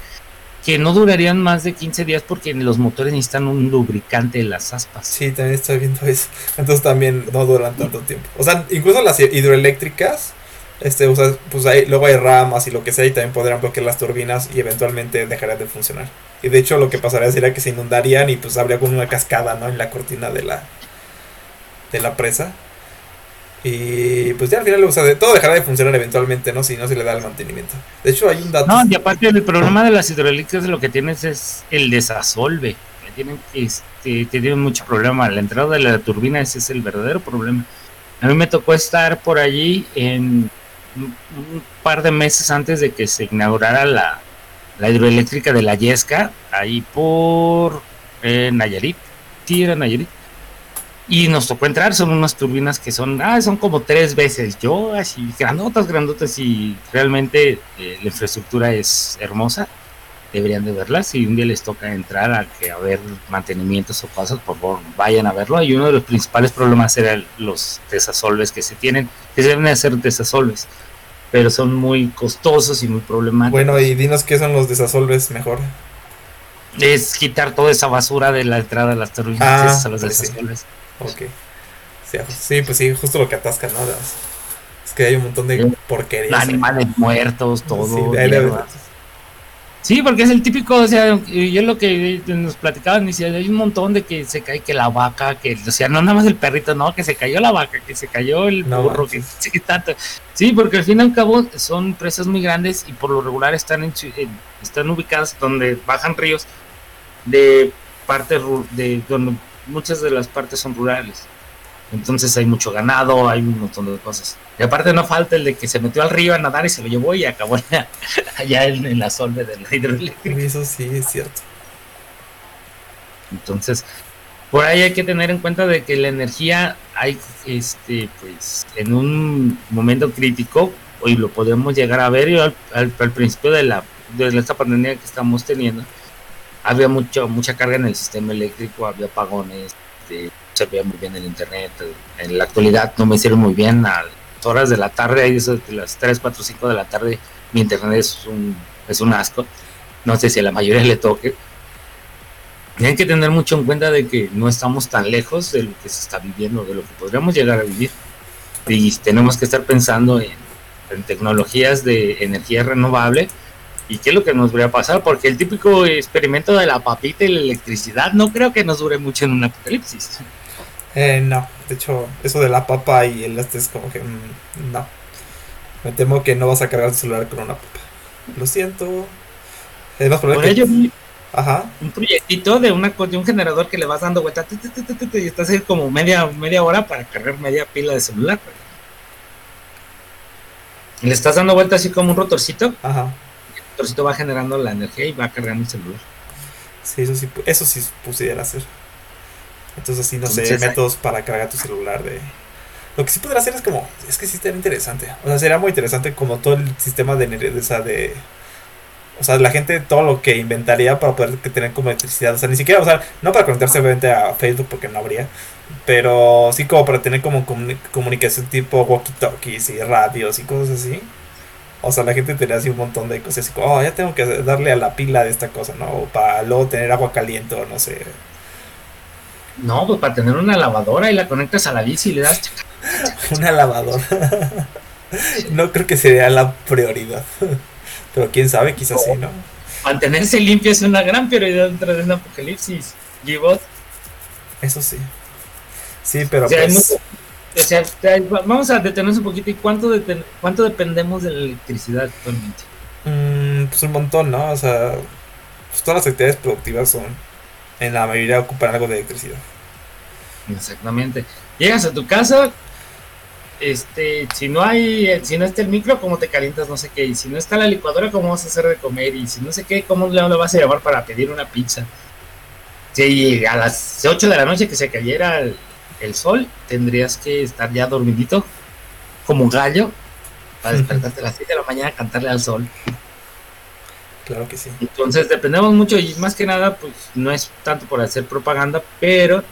que no durarían más de 15 días porque los motores necesitan un lubricante en las aspas. Sí, también estoy viendo eso. Entonces también no duran tanto tiempo. O sea, incluso las hidroeléctricas, este, o sea, pues hay, luego hay ramas y lo que sea, y también podrían bloquear las turbinas y eventualmente dejarían de funcionar. Y de hecho lo que pasaría sería que se inundarían y pues habría como una cascada, ¿no? En la cortina de la de la presa. Y pues ya al final, o sea, de, todo dejará de funcionar eventualmente, ¿no? Si no se le da el mantenimiento. De hecho, hay un dato. No, y aparte el problema de las hidroeléctricas lo que tienes es el desasolve. Tienen, este, tienen mucho problema. La entrada de la turbina ese es el verdadero problema. A mí me tocó estar por allí en un par de meses antes de que se inaugurara la, la hidroeléctrica de la Yesca, ahí por eh, Nayarit. Sí, era Nayarit. Y nos tocó entrar, son unas turbinas que son, ah, son como tres veces yo, así, grandotas, grandotas, y realmente eh, la infraestructura es hermosa. Deberían de verlas. Si un día les toca entrar a, que a ver mantenimientos o cosas, por favor, vayan a verlo. Y uno de los principales problemas eran los desasolves que se tienen, que se deben de hacer desasolves, pero son muy costosos y muy problemáticos. Bueno, y dinos qué son los desasolves mejor. es quitar toda esa basura de la entrada de las turbinas, Ah, esos son los pues sí. Ok. Sí, sí, pues sí, justo lo que atascan, ¿no? Las- Es que hay un montón de porquerías. Animales muertos, todo. Sí, porque es el típico, o sea, yo lo que nos platicaban, decía, hay un montón de que se cae que la vaca, que, o sea, no nada más el perrito, no, que se cayó la vaca, que se cayó el No burro, que sí, tanto. Sí, porque al fin y al cabo son presas muy grandes y por lo regular están en, están ubicadas donde bajan ríos de partes de donde muchas de las partes son rurales. Entonces hay mucho ganado, hay un montón de cosas. Y aparte no falta el de que se metió al río a nadar y se lo llevó y acabó allá, allá en, en la solve de la hidroeléctrica. Eso sí es cierto. Entonces, por ahí hay que tener en cuenta de que la energía hay, este, pues, en un momento crítico, hoy lo podemos llegar a ver, y al, al- al principio de la de esta pandemia que estamos teniendo, había mucho, mucha carga en el sistema eléctrico, había apagones, este, se veía muy bien el internet, en la actualidad no me sirve muy bien, a las horas de la tarde, ahí de las 3, 4, 5 de la tarde, mi internet es un, es un asco, no sé si a la mayoría le toque, tienen que tener mucho en cuenta de que no estamos tan lejos de lo que se está viviendo, de lo que podríamos llegar a vivir. Y tenemos que estar pensando en, en tecnologías de energía renovable y qué es lo que nos va a pasar, porque el típico experimento de la papita y la electricidad no creo que nos dure mucho en un apocalipsis. Eh, no, de hecho, eso de la papa y el este es como que. mm, no. Me temo que no vas a cargar tu celular con una papa. Lo siento. Es más Por probable que. ello, Ajá. un proyectito de, una, de un generador que le vas dando vuelta y estás ahí como media, media hora para cargar media pila de celular. Y le estás dando vuelta así como un rotorcito Ajá. Rotorcito va generando la energía y va cargando el celular. Sí, eso sí, eso sí pudiera hacer. Entonces, sí, no sé, Entonces, métodos para cargar tu celular de. Lo que sí podría hacer es como. Es que sí estaría interesante. O sea, sería muy interesante como todo el sistema de energía. O sea, de. O sea, la gente todo lo que inventaría para poder tener como electricidad. O sea, ni siquiera, o sea, no para conectarse obviamente a Facebook porque no habría. Pero sí como para tener como comunicación tipo walkie-talkies y radios y cosas así. O sea, la gente tenía así un montón de cosas así como, oh, ya tengo que darle a la pila de esta cosa, ¿no? O para luego tener agua caliente o no sé. No, pues para tener una lavadora y la conectas a la bici y le das... una lavadora. no creo que sería la prioridad. Pero quién sabe, quizás sí, ¿no? Mantenerse limpio es una gran prioridad dentro de un apocalipsis. Gibot. Eso sí. Sí, pero pues vamos a detenernos un poquito. ¿Y cuánto, cuánto dependemos de la electricidad actualmente? Mm, pues un montón, ¿no? O sea, pues todas las actividades productivas son, en la mayoría, ocupan algo de electricidad. Exactamente. Llegas a tu casa, este, si no hay, si no está el micro, ¿cómo te calientas? No sé qué. Y si no está la licuadora, ¿cómo vas a hacer de comer? Y si no sé qué, ¿cómo le vas a llevar para pedir una pizza? Si a las 8 de la noche que se cayera el, sol, tendrías que estar ya dormidito, como un gallo, para despertarte a las 7 de la mañana a cantarle al sol. Claro que sí. Entonces dependemos mucho y más que nada, pues no es tanto por hacer propaganda, pero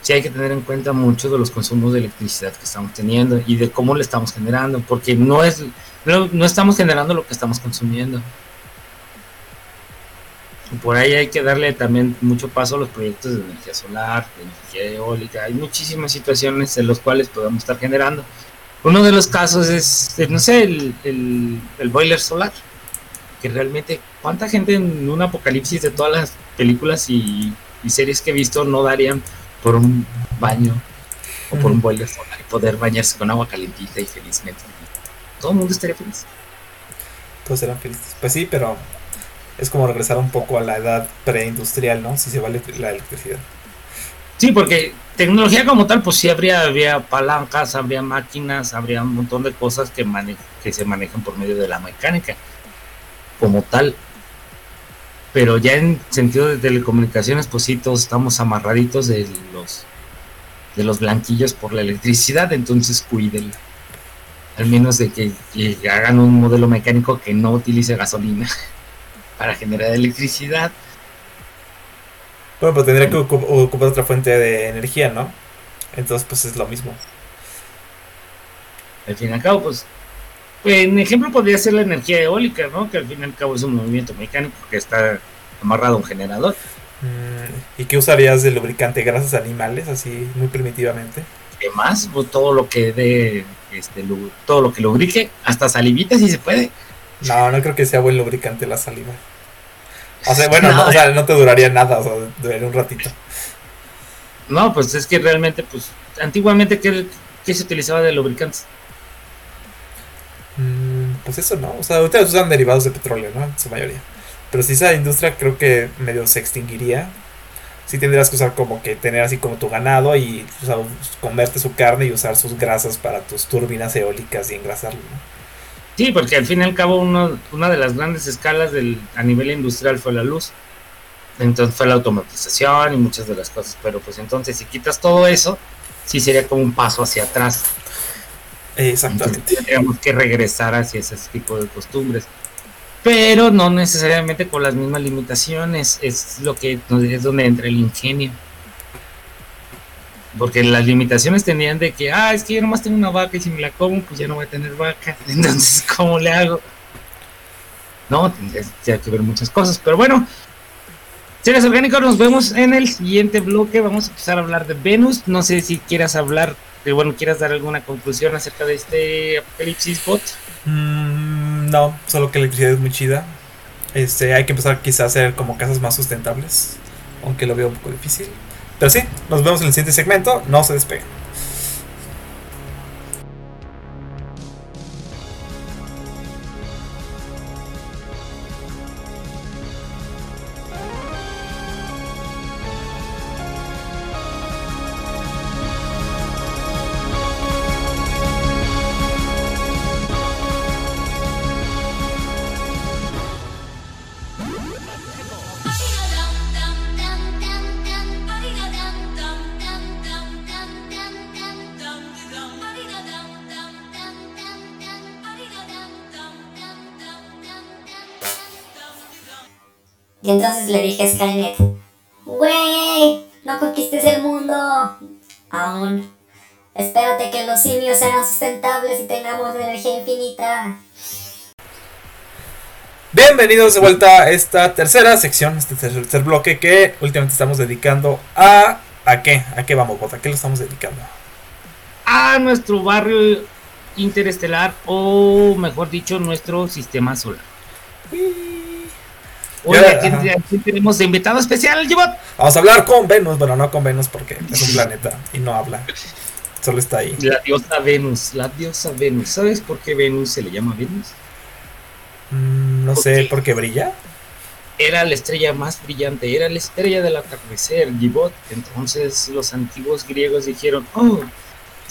sí hay que tener en cuenta mucho de los consumos de electricidad que estamos teniendo y de cómo le estamos generando, porque no es no, estamos generando lo que estamos consumiendo. Por ahí hay que darle también mucho paso a los proyectos de energía solar, de energía eólica. Hay muchísimas situaciones en las cuales podemos estar generando. Uno de los casos es, no sé, el, el boiler solar, que realmente, ¿cuánta gente en un apocalipsis de todas las películas y, y series que he visto no darían por un baño o por un boiler solar y poder bañarse con agua calentita y felizmente. Todo el mundo estaría feliz. Todos serán felices. Pues sí, pero es como regresar un poco a la edad preindustrial, ¿no? Si se vale la electricidad. Sí, porque tecnología como tal, pues sí habría, palancas, habría máquinas, habría un montón de cosas que, que se manejan por medio de la mecánica como tal pero ya en sentido de telecomunicaciones, pues sí, todos estamos amarraditos de los de los blanquillos por la electricidad, entonces cuídenlo. Al menos de que, hagan un modelo mecánico que no utilice gasolina para generar electricidad. Bueno, pues tendría que ocupar otra fuente de energía, ¿no? Entonces, pues es lo mismo. Al fin y al cabo, pues en ejemplo podría ser la energía eólica, ¿no? Que al fin y al cabo es un movimiento mecánico que está amarrado a un generador. Mm, ¿Y qué usarías de lubricante? ¿Grasas animales, así muy primitivamente? ¿Qué más? Pues todo lo que dé, este, todo lo que lubrique, hasta salivita si se puede. No, no creo que sea buen lubricante la saliva. O sea, bueno, no, o sea, no te duraría nada, o sea, duraría un ratito. No, pues es que realmente, pues, antiguamente, ¿qué, qué se utilizaba de lubricantes? Mm, pues eso no, o sea, ustedes usan derivados de petróleo, ¿no? En su mayoría. Pero si esa industria creo que medio se extinguiría. Si tendrías que usar como que tener así como tu ganado y comerte su carne y usar sus grasas para tus turbinas eólicas y engrasarlo, ¿no? Sí, porque al fin y al cabo una de las grandes escalas del, a nivel industrial fue la luz. Entonces fue la automatización y muchas de las cosas. Pero pues entonces si quitas todo eso, sí sería como un paso hacia atrás. Exactamente. tendríamos que regresar hacia ese tipo de costumbres. Pero no necesariamente con las mismas limitaciones. Es lo que es donde entra el ingenio. Porque las limitaciones tenían de que, ah, es que yo nomás tengo una vaca y si me la como, pues ya no voy a tener vaca. Entonces, ¿cómo le hago? No, tendría que ver muchas cosas. Pero bueno, seres orgánicos, nos vemos en el siguiente bloque. Vamos a empezar a hablar de Venus. No sé si quieras hablar bueno, ¿quieras dar alguna conclusión acerca de este Apocalipsis Bot? Mm, no, solo que la electricidad es muy chida. Este, hay que empezar quizás a hacer como casas más sustentables, aunque lo veo un poco difícil. Pero sí, nos vemos en el siguiente segmento, no se despeguen. Y entonces le dije a Skynet, Güey, no conquistes el mundo. Aún. Espérate que los simios sean sustentables y tengamos energía infinita. Bienvenidos de vuelta a esta tercera sección, este tercer bloque que últimamente estamos dedicando a... ¿A qué? ¿A qué vamos, Bota? ¿A qué lo estamos dedicando? A nuestro barrio interestelar o mejor dicho nuestro sistema solar. Ya, aquí, tenemos de invitado especial, Jibot. Vamos a hablar con Venus, bueno, no con Venus porque es un planeta y no habla. Solo está ahí. La diosa Venus, la diosa Venus. ¿Sabes por qué Venus se le llama Venus? Mm, no ¿Por sé qué? por qué brilla. Era la estrella más brillante, era la estrella del atardecer, Gibot. Entonces los antiguos griegos dijeron, oh,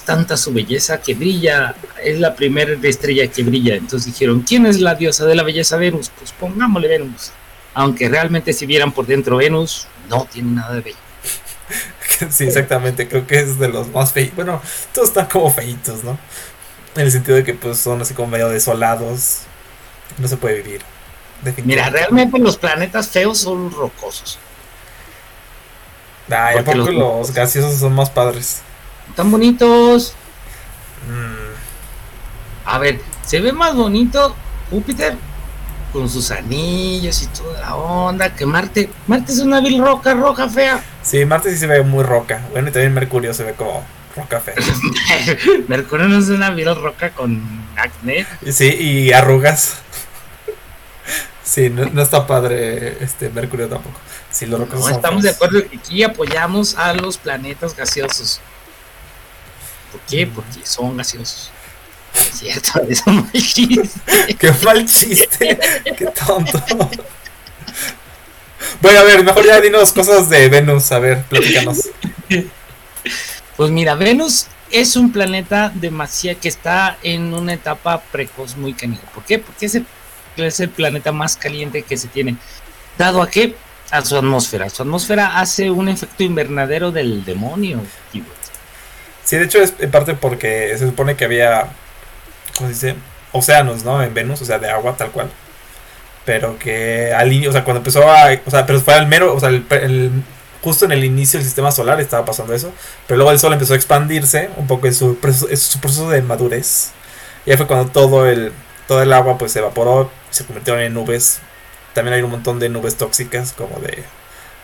tanta su belleza que brilla, es la primera estrella que brilla. Entonces dijeron, ¿quién es la diosa de la belleza Venus? Pues pongámosle Venus. Aunque realmente si vieran por dentro Venus, no tiene nada de bello. sí, exactamente. Creo que es de los más feitos. Bueno, todos están como feitos, ¿no? En el sentido de que pues son así como medio desolados. No se puede vivir. Mira, realmente los planetas feos son rocosos. Ay, ¿a poco los- los gaseosos son más padres? Tan bonitos. Mm, A ver, se ve más bonito Júpiter con sus anillos y toda la onda que Marte. Marte es una vil roca roja fea. Sí, Marte sí se ve muy roca. Bueno, y también Mercurio se ve como roca fea. Mercurio no es una vil roca con acné. Sí, y arrugas. Sí, no, no está padre este Mercurio tampoco. Sí, rocosos No estamos de acuerdo que aquí apoyamos a los planetas gaseosos. ¿Por qué? Porque son gaseosos. Es Cierto, eso no es chiste. Qué mal chiste. Qué tonto. Bueno, a ver, mejor ya dinos cosas de Venus. A ver, platícanos. Pues mira, Venus es un planeta demasiado que está en una etapa precoz muy canija. ¿Por qué? Porque es el, es el planeta más caliente que se tiene. ¿Dado a qué? A su atmósfera. Su atmósfera hace un efecto invernadero del demonio. tío. Sí, de hecho es en parte porque se supone que había, ¿cómo se dice? Océanos, ¿no? En Venus, o sea, de agua tal cual. Pero que al inicio, o sea, cuando empezó a, o sea, pero fue al mero, o sea, el, el- justo en el inicio del sistema solar estaba pasando eso. Pero luego el Sol empezó a expandirse un poco en su, proceso- en su proceso de madurez. Y ahí fue cuando todo el, todo el agua pues se evaporó, se convirtieron en nubes. También hay un montón de nubes tóxicas como de,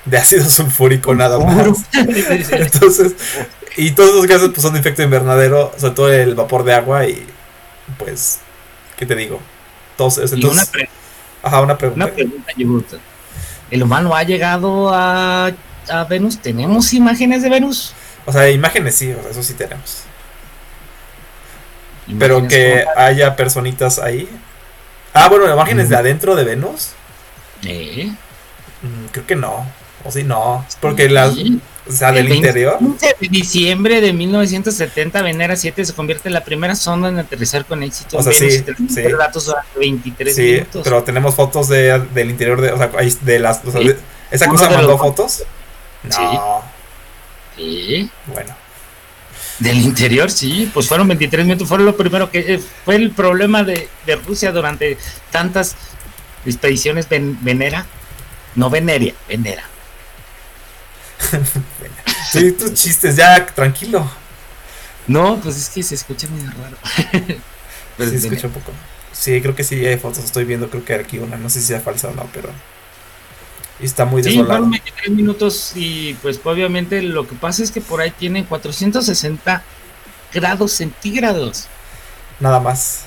de ácido sulfúrico nada más. Entonces, y todos esos gases pues, son de efecto invernadero, sobre todo el vapor de agua y pues, ¿qué te digo? Entonces, una, pre- ajá, una pregunta. una pregunta. ¿El humano ha llegado a, a Venus? ¿Tenemos imágenes de Venus? O sea, imágenes sí, o sea, eso sí tenemos. Pero que haya personitas ahí. Ah, bueno, imágenes de adentro de Venus. Eh, Mm, creo que no. O sí, no. Porque las. O sea, del El interior. 15 de diciembre de 1970, Venera 7 se convierte en la primera sonda en aterrizar con éxito O sea, en Venus sí, datos durante 23 Sí, minutos. pero tenemos fotos de, del interior de, o sea, ahí de las, o sea, Sí. de- ¿esa Uno cosa mandó los- fotos? No, Sí. Sí, bueno. del interior, sí, pues fueron 23 minutos, fue lo primero que eh, fue el problema de, de Rusia durante tantas expediciones ven- Venera, no Veneria, Venera. Sí, tus chistes, ya, tranquilo. No, pues es que se escucha medio raro. Pues sí, Venera. escucho un poco. Sí, creo que sí hay fotos, estoy viendo, creo que aquí una, no sé si sea falsa o no, pero... Y está muy Sí, desolado. fueron 23 minutos y pues obviamente lo que pasa es que por ahí tienen 460 grados centígrados. Nada más.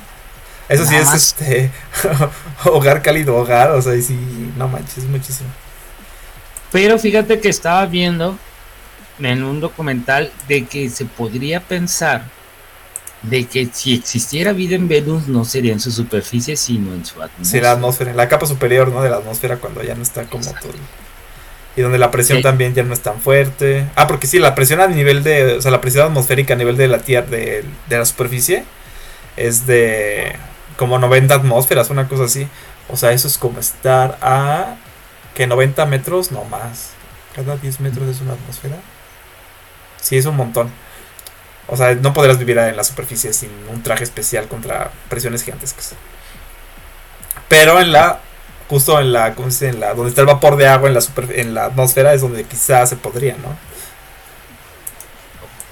Eso sí Nada es más. este hogar cálido hogar, o sea, y sí, no manches, es muchísimo. Pero fíjate que estaba viendo en un documental de que se podría pensar de que si existiera vida en Venus no sería en su superficie sino en su atmósfera. Sí, la atmósfera, la capa superior, ¿no? De la atmósfera cuando ya no está como Exacto. todo. Y donde la presión Sí. también ya no es tan fuerte. Ah, porque sí, la presión a nivel de, o sea, la presión atmosférica a nivel de la tierra, de, de la superficie, es de como 90 atmósferas, una cosa así. O sea, eso es como estar a, que 90 metros, no más. Cada 10 metros es una atmósfera. Sí, es un montón. O sea, no podrás vivir en la superficie sin un traje especial contra presiones gigantescas. Pero en la justo en la, ¿cómo se dice? En la, donde está el vapor de agua en la super, en la atmósfera es donde quizás se podría, ¿no?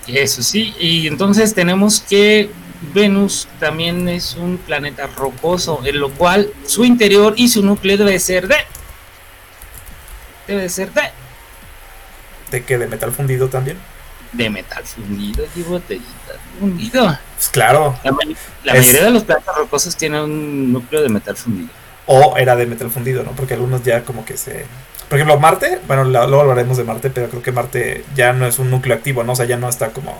Eso sí, y entonces tenemos que Venus también es un planeta rocoso, en lo cual su interior y su núcleo debe ser de. Debe ser de. ¿De qué? ¿De metal fundido también? De metal fundido y botellita fundido. Pues claro. La, la es... mayoría de los planetas rocosos tienen un núcleo de metal fundido. O era de metal fundido, ¿no? Porque algunos ya como que se. Por ejemplo, Marte, bueno, luego hablaremos de Marte, pero creo que Marte ya no es un núcleo activo, ¿no? O sea, ya no está como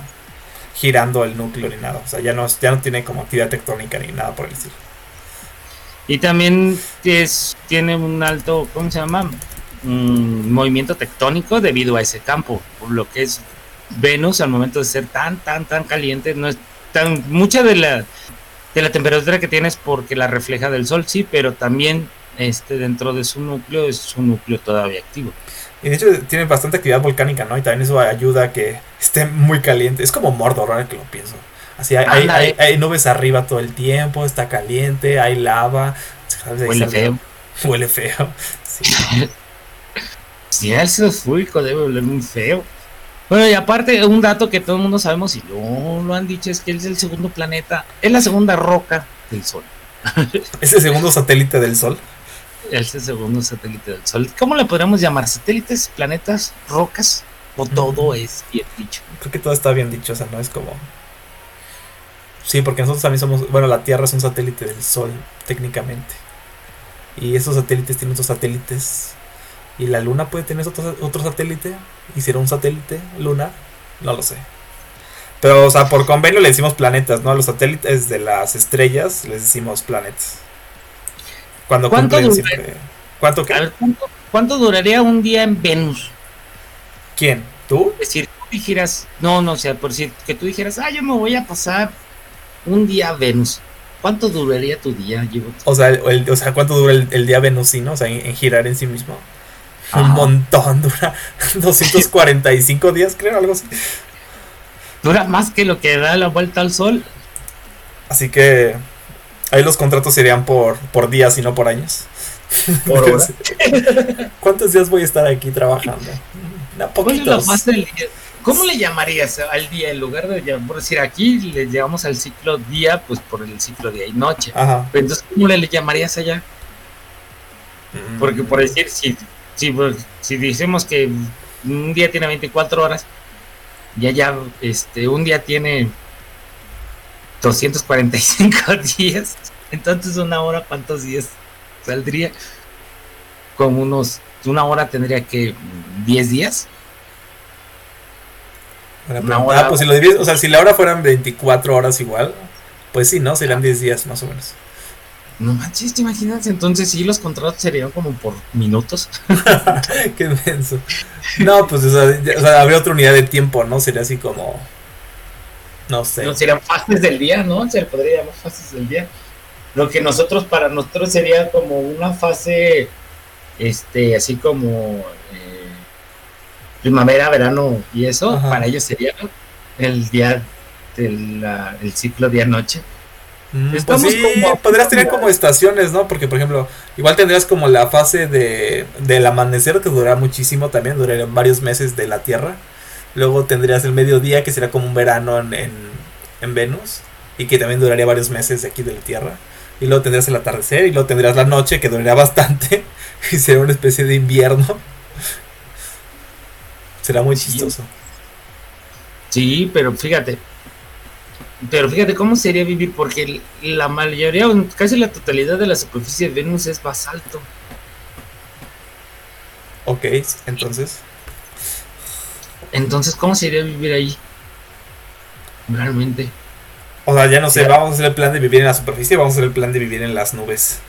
girando el núcleo ni nada. O sea, ya no, ya no tiene como actividad tectónica ni nada por el estilo. Y también es, tiene un alto, ¿cómo se llama? Un movimiento tectónico debido a ese campo. Por lo que es Venus al momento de ser tan, tan, tan caliente, no es tan. Mucha de la, de la temperatura que tienes porque la refleja del sol, sí, pero también este dentro de su núcleo es un núcleo todavía activo. Y de hecho tiene bastante actividad volcánica, ¿no? Y también eso ayuda a que esté muy caliente. Es como Mordor, ahora que lo pienso. Así hay, hay, hay, hay, nubes arriba todo el tiempo, está caliente, hay lava. Huele feo. Huele feo. Sí. sí, el sulfúrico debe oler muy feo. Bueno, y aparte, un dato que todo el mundo sabemos y no lo han dicho es que él es el segundo planeta, es la segunda roca del Sol. ¿Es el segundo satélite del Sol? Es el segundo satélite del Sol. ¿Cómo le podríamos llamar? ¿Satélites, planetas, rocas? ¿O todo es bien dicho? Creo que todo está bien dicho, o sea, no es como... Sí, porque nosotros también somos... Bueno, la Tierra es un satélite del Sol, técnicamente. Y esos satélites tienen otros satélites. ¿Y la Luna puede tener otro, otro satélite? ¿Y será un satélite lunar? No lo sé. Pero, o sea, por convenio le decimos planetas, ¿no? A los satélites de las estrellas les decimos planetas. Cuando ¿Cuánto, cumplen dura? siempre... ¿Cuánto qué? A ver, ¿cuánto, cuánto duraría un día en Venus? ¿Quién? ¿Tú? Es decir, tú dijeras, no, no, o sea, por decir que tú dijeras, ah, yo me voy a pasar un día a Venus. ¿Cuánto duraría tu día? O sea, el, el- o sea ¿cuánto dura el, el día venusino? O sea, en, en girar en sí mismo. Un montón, dura 245 días, creo, algo así. Dura más que lo que da la vuelta al sol. Así que ahí los contratos serían por, por días y no por años. Por hora. ¿Cuántos días voy a estar aquí trabajando? No, ¿Cuál es la poquitos. fase del día? ¿Cómo le llamarías al día en lugar de por decir aquí le llamamos al ciclo día, pues por el ciclo día y noche? Ajá. Pero entonces, ¿cómo le, le llamarías allá? Porque por decir, si, si, pues, si decimos que un día tiene 24 horas, ya ya, este, un día tiene 245 días, entonces una hora, ¿cuántos días saldría? Como unos, una hora tendría que 10 días. Una pregunta. hora. Ah, pues si lo divides, o sea, si la hora fueran 24 horas igual, pues sí, ¿no? Serían 10 días más o menos. No manches, te imaginas, entonces sí los contratos serían como por minutos. Qué menso. No, pues o sea, ya- o sea, habría otra unidad de tiempo, ¿no? Sería así como. No sé. No serían fases del día, ¿no? Se le podría llamar fases del día. Lo que nosotros, para nosotros sería como una fase, este, así como eh, primavera, verano y eso, Ajá. para ellos sería el día del el ciclo día-noche. Mm, pues Estamos sí, como- podrías tener como estaciones, ¿no? Porque, por ejemplo, igual tendrías como la fase de del amanecer que durará muchísimo también, duraría varios meses de la Tierra. Luego tendrías el mediodía que será como un verano en, en, en Venus y que también duraría varios meses de aquí de la Tierra. Y luego tendrías el atardecer y luego tendrías la noche que duraría bastante y sería una especie de invierno. Será muy Sí. chistoso. Sí, pero fíjate, pero fíjate cómo sería vivir, porque la mayoría, casi la totalidad de la superficie de Venus es basalto. Ok, entonces. Entonces, ¿cómo sería vivir ahí? Realmente. O sea, ya no sé, vamos a hacer el plan de vivir en la superficie, vamos a hacer el plan de vivir en las nubes.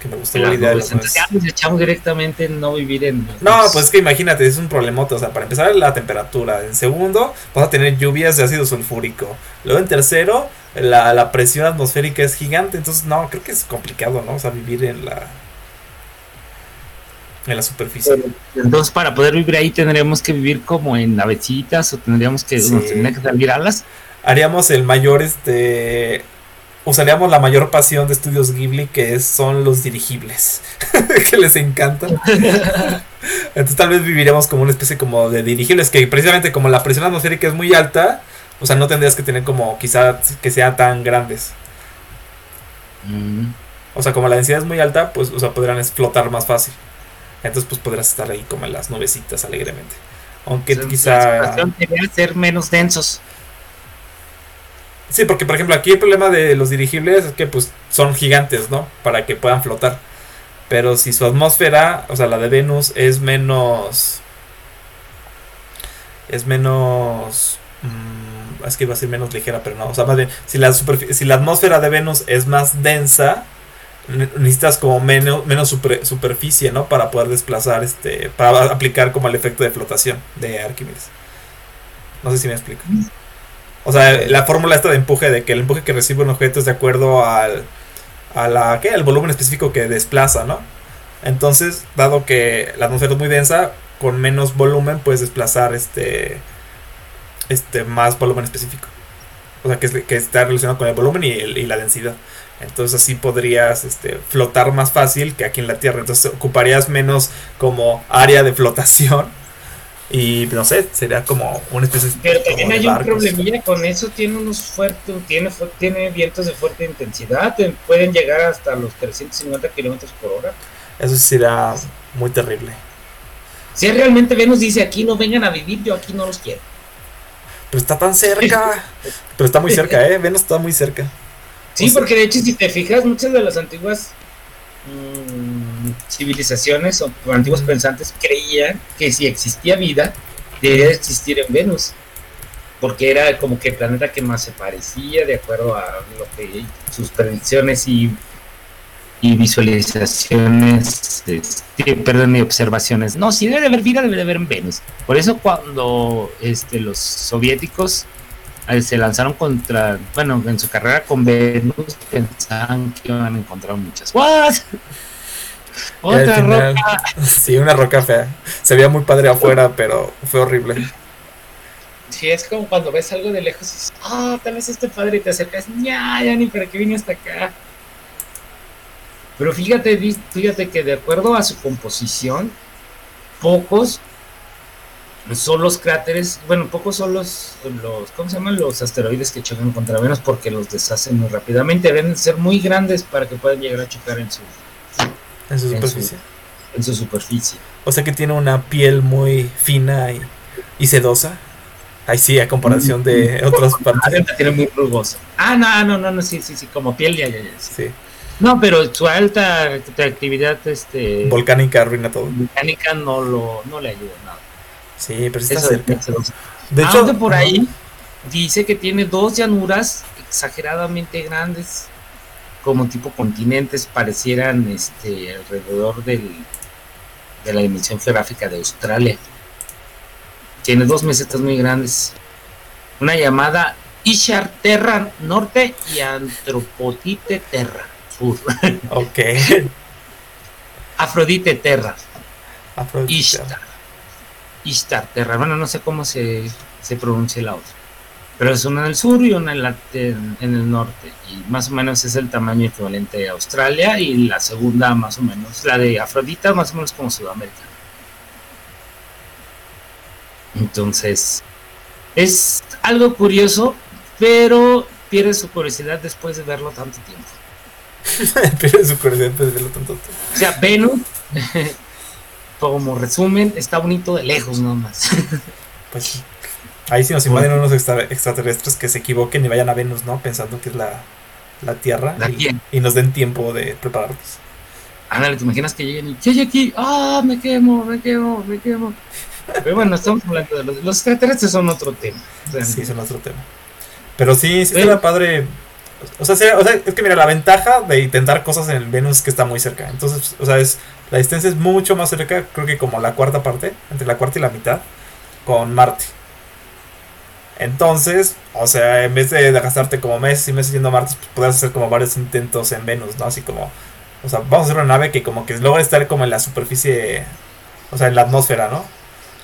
Que me gustó la idea. Entonces, ya nos echamos directamente en no vivir en. No, pues es que imagínate, es un problemote. O sea, para empezar, la temperatura. En segundo, vas a tener lluvias de ácido sulfúrico. Luego, en tercero, la, la presión atmosférica es gigante. Entonces, no, creo que es complicado, ¿no? O sea, vivir en la. En la superficie. Entonces, para poder vivir ahí, tendríamos que vivir como en navecitas o tendríamos que, Sí. nos tendría que salir alas. Haríamos el mayor, este. Usaríamos la mayor pasión de estudios Ghibli, que es, son los dirigibles, que les encanta. Entonces tal vez viviríamos como una especie como de dirigibles, que precisamente como la presión atmosférica es muy alta, o sea, no tendrías que tener como quizá que sean tan grandes. Mm. O sea, como la densidad es muy alta, pues, o sea, podrían explotar más fácil. Entonces, pues podrás estar ahí como en las nubecitas alegremente. Aunque Entonces, quizá... La sería ser menos densos. Sí, porque por ejemplo aquí el problema de los dirigibles es que pues son gigantes, ¿no? Para que puedan flotar. Pero si su atmósfera, o sea, la de Venus es menos... Es menos... mm, es que iba a ser menos ligera, pero no. O sea, más bien, si la, si la atmósfera de Venus es más densa, ne- necesitas como menos, menos super- superficie, ¿no? Para poder desplazar, este... Para aplicar como el efecto de flotación de Arquímedes. No sé si me explico. O sea, la fórmula esta de empuje, de que el empuje que recibe un objeto es de acuerdo al, a la, ¿qué? al volumen específico que desplaza, ¿no? Entonces, dado que la atmósfera es muy densa, con menos volumen puedes desplazar este, este más volumen específico. O sea, que, es- que está relacionado con el volumen y, el- y la densidad. Entonces así podrías este, flotar más fácil que aquí en la Tierra. Entonces ocuparías menos como área de flotación. Y no sé, sería como una especie Pero como también de hay un problemilla con eso, tiene unos fuertes, tiene, tiene vientos de fuerte intensidad, te- pueden llegar hasta los 350 kilómetros por hora. Eso sería muy terrible. Si realmente Venus dice aquí no vengan a vivir, yo aquí no los quiero. Pero está tan cerca. Pero está muy cerca, ¿eh? Venus está muy cerca. Sí, O sea- porque de hecho si te fijas, muchas de las antiguas mm, civilizaciones o antiguos pensantes creían que si existía vida, debería existir en Venus. Porque era como que el planeta que más se parecía de acuerdo a lo que sus predicciones y, y visualizaciones, este, perdón, y observaciones. No, si debe de haber vida, debe de haber en Venus. Por eso cuando este, los soviéticos se lanzaron contra, bueno, en su carrera con Venus, pensaban que iban a encontrar muchas. ¿What? Otra final- roca. Sí, una roca fea. Se veía muy padre afuera, pero fue horrible. Sí, es como cuando ves algo de lejos y dices, ah, tal vez este padre y te acercas, ya, ya ni para qué vine hasta acá. Pero fíjate, fíjate que de acuerdo a su composición, pocos son los cráteres, bueno, pocos son los, los, ¿cómo se llaman? Los asteroides que chocan contra Venus porque los deshacen muy rápidamente. Deben ser muy grandes para que puedan llegar a chocar en su, En su En su- superficie. en su superficie. O sea que tiene una piel muy fina y, y sedosa. Ahí sí, a comparación de otras partes. Adentro tiene muy rugosa. Ah, no, no, no, no, sí, sí, sí, como piel, ya, ya, ya. sí. Sí. No, pero su alta actividad este, Volcánica arruina todo. volcánica no, lo, no le ayuda nada. Sí, pero está cerca. CO2. De hecho, Aunque por ahí dice que tiene dos llanuras exageradamente grandes, como tipo continentes, parecieran este, alrededor del, de la dimensión geográfica de Australia. Tiene dos mesetas muy grandes. Una llamada Ishar Terra Norte y Antropotite Terra Sur. Ok. Afrodite Terra. Afrodita. Ishtar. Ishtar Terra. Bueno, no sé cómo se, se pronuncia la otra. Pero es una en el sur y una en, la- en- en el norte. Y más o menos es el tamaño equivalente a Australia. Y la segunda, más o menos, la de Afrodita, más o menos como Sudamérica. Entonces, es algo curioso, pero pierde su curiosidad después de verlo tanto tiempo. Pero su curiosidad de verlo tanto. O sea, Venus, como resumen, está bonito de lejos nomás. Pues. Ahí sí nos invaden unos extra- extraterrestres que se equivoquen y vayan a Venus, ¿no? Pensando que es la, la Tierra. La y, nos den tiempo de prepararnos. Ándale, ¿te imaginas que lleguen y ¿qué hay aquí? ¡Ah, me quemo, me quemo, me quemo! Pero bueno, estamos hablando de los, los extraterrestres son otro tema. realmente. Sí, es otro tema. Pero sí, sí Pero- estaría padre. O sea, sería- o sea, es que mira, la ventaja de intentar cosas en el Venus es que está muy cerca. Entonces, o sea, es, la distancia es mucho más cerca, creo que como la cuarta parte, entre la cuarta y la mitad, con Marte. Entonces, o sea, en vez de gastarte como meses y meses yendo a Marte, pues podrás hacer como varios intentos en Venus, ¿no? Así como, o sea, vamos a hacer una nave que como que logre estar como en la superficie, o sea, en la atmósfera, ¿no?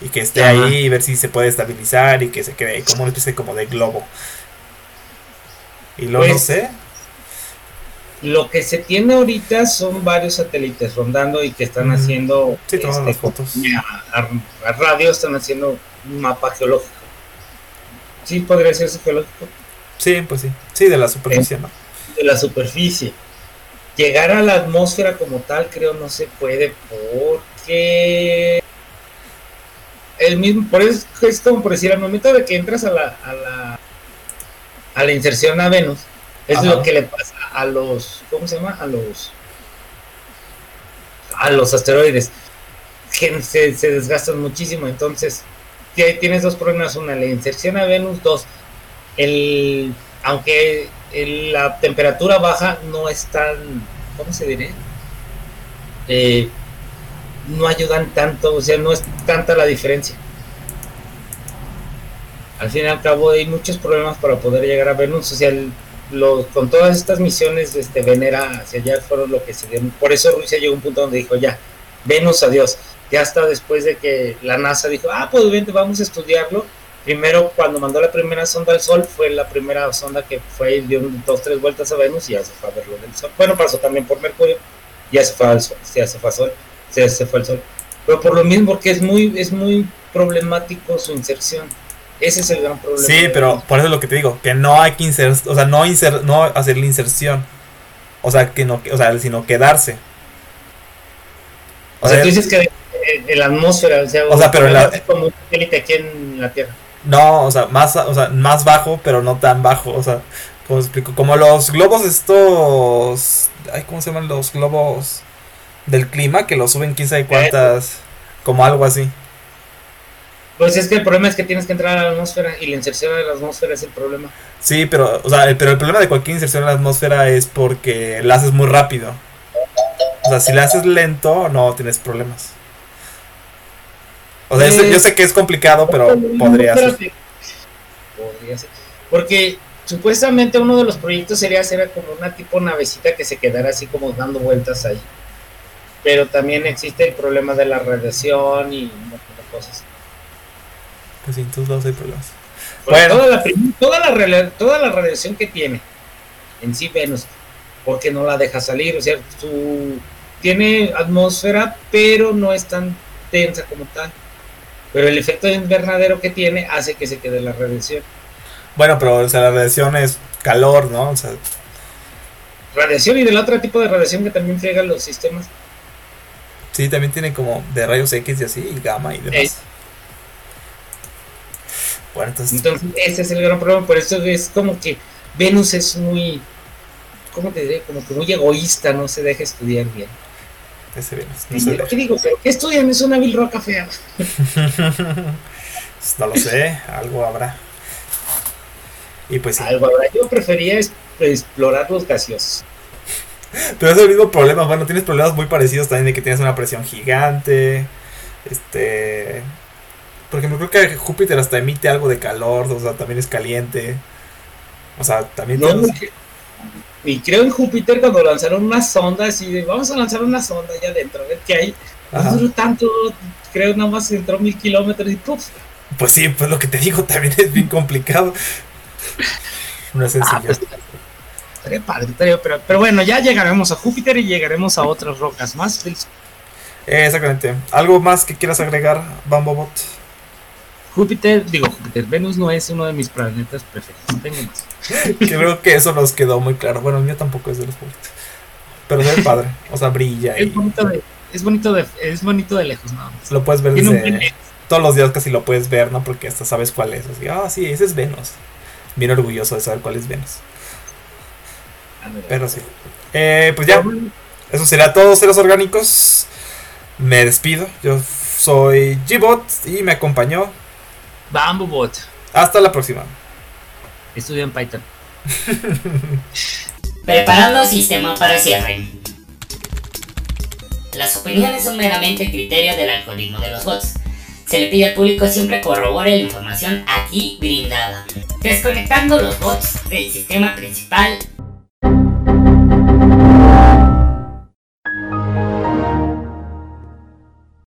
Y que esté Ajá. ahí y ver si se puede estabilizar y que se quede como una especie como de globo. Y no Pues- sé. lo que se tiene ahorita son varios satélites rondando y que están haciendo Sí, tomando las este, fotos. a, a- a radio, están haciendo un mapa geológico. Sí, podría ser geológico Sí, pues sí. Sí, de la superficie, ¿no? de la superficie. Llegar a la atmósfera como tal, creo no se puede porque el mismo, por eso es como por decir, al momento de que entras a la, a la, a la inserción a Venus, es Ajá. lo que le pasa a los, ¿cómo se llama? A los, a los asteroides, que se, se desgastan muchísimo. Entonces, ti- tienes dos problemas: una, la inserción a Venus, dos, el, aunque el- la temperatura baja no es tan, ¿cómo se diría? Eh, no ayudan tanto, o sea, no es tanta la diferencia. Al fin y al cabo hay muchos problemas para poder llegar a Venus, o sea, el- con todas estas misiones este, Venera hacia allá fueron lo que se dieron. Por eso Rusia llegó a un punto donde dijo, ya, Venus, adiós. Ya hasta después de que la NASA dijo, ah, pues vente, vamos a estudiarlo. Primero, cuando mandó la primera sonda al Sol, fue la primera sonda que fue y dio dos, tres vueltas a Venus y ya se fue a ver lo del Sol. Bueno, pasó también por Mercurio, ya se fue al Sol, ya se fue al Sol, fue al Sol. Pero por lo mismo, porque es muy, es muy problemático su inserción. Ese es el gran problema. Sí, de pero por eso es lo que te digo, que no hay que inser, o sea, no inser, no hacer la inserción. O sea, que no, o sea, sino quedarse. O sea, tú dices que en, en la atmósfera, o sea, O sea, pero la- es como un satélite aquí en la Tierra. No, o sea, más, o sea, más bajo, pero no tan bajo. O sea, ¿cómo explico? Como los globos estos. Ay, ¿cómo se llaman los globos del clima? Que los suben quién sabe cuántas. Como algo así. Pues es que el problema es que tienes que entrar a la atmósfera y la inserción de la atmósfera es el problema. Sí, pero, o sea, el, pero el problema de cualquier inserción en la atmósfera es porque la haces muy rápido. O sea, si la haces lento, no tienes problemas. O sea, yo sé- yo sé que es complicado, pero podría ser. Podría ser. Porque supuestamente uno de los proyectos sería hacer como una tipo navecita que se quedara así como dando vueltas ahí. Pero también existe el problema de la radiación y un montón de cosas. Pues sí, en todos lados hay problemas. Bueno. toda, la, toda, la, toda la radiación que tiene en sí Venus, porque no la deja salir, o sea, su, tiene atmósfera, pero no es tan densa como tal. Pero el efecto invernadero que tiene hace que se quede la radiación. Bueno, pero, o sea, la radiación es calor, ¿no? O sea, Radiación y del otro tipo de radiación que también friega los sistemas. sí, también tiene como de rayos X y así, y gamma y demás. Eh. Entonces, ese es el gran problema. Por eso es como que Venus es muy, ¿cómo te diré? Como que muy egoísta, no se deja estudiar bien. ese Venus, no. ¿Qué digo? ¿Pero ¿Qué estudian? Es una vil roca fea. no lo sé, algo habrá. Y pues sí. Algo habrá. Yo prefería es- explorar los gaseosos. Pero es el mismo problema, bueno, tienes problemas muy parecidos también de que tienes una presión gigante. Este. Por ejemplo, creo que Júpiter hasta emite algo de calor, o sea, también es caliente. O sea, también No, y creo en Júpiter cuando lanzaron una sonda así de vamos a lanzar una sonda allá adentro, a ver qué hay. No duró tanto, creo nada más entró mil kilómetros y ¡puf! Pues sí, pues lo que te digo también es bien complicado. No es sencillo. Ah, pues, estaría padre, estaría- pero, pero bueno, ya llegaremos a Júpiter y llegaremos a otras rocas más. Eh, exactamente. ¿Algo más que quieras agregar, Bambobot? Júpiter, digo Júpiter, Venus no es uno de mis planetas preferidos. Tengo más. Creo que eso nos quedó muy claro. Bueno, el mío tampoco es de los favoritos. Pero ve padre. O sea, brilla y Es bonito de, es bonito de, es bonito de lejos, más. lo puedes ver desde... Todos los días casi lo puedes ver, ¿no? Porque hasta sabes cuál es. Así, ah, sí, ese es Venus. Bien orgulloso de saber cuál es Venus. Pero sí. Eh, pues ya, eso será todo, seres orgánicos. Me despido. Yo soy Gbot y me acompañó. Bamboo Hasta la próxima. estudia en Python. Preparando sistema para cierre. Las opiniones son meramente criterio del algoritmo de los bots. Se le pide al público siempre corrobore la información aquí brindada. Desconectando los bots del sistema principal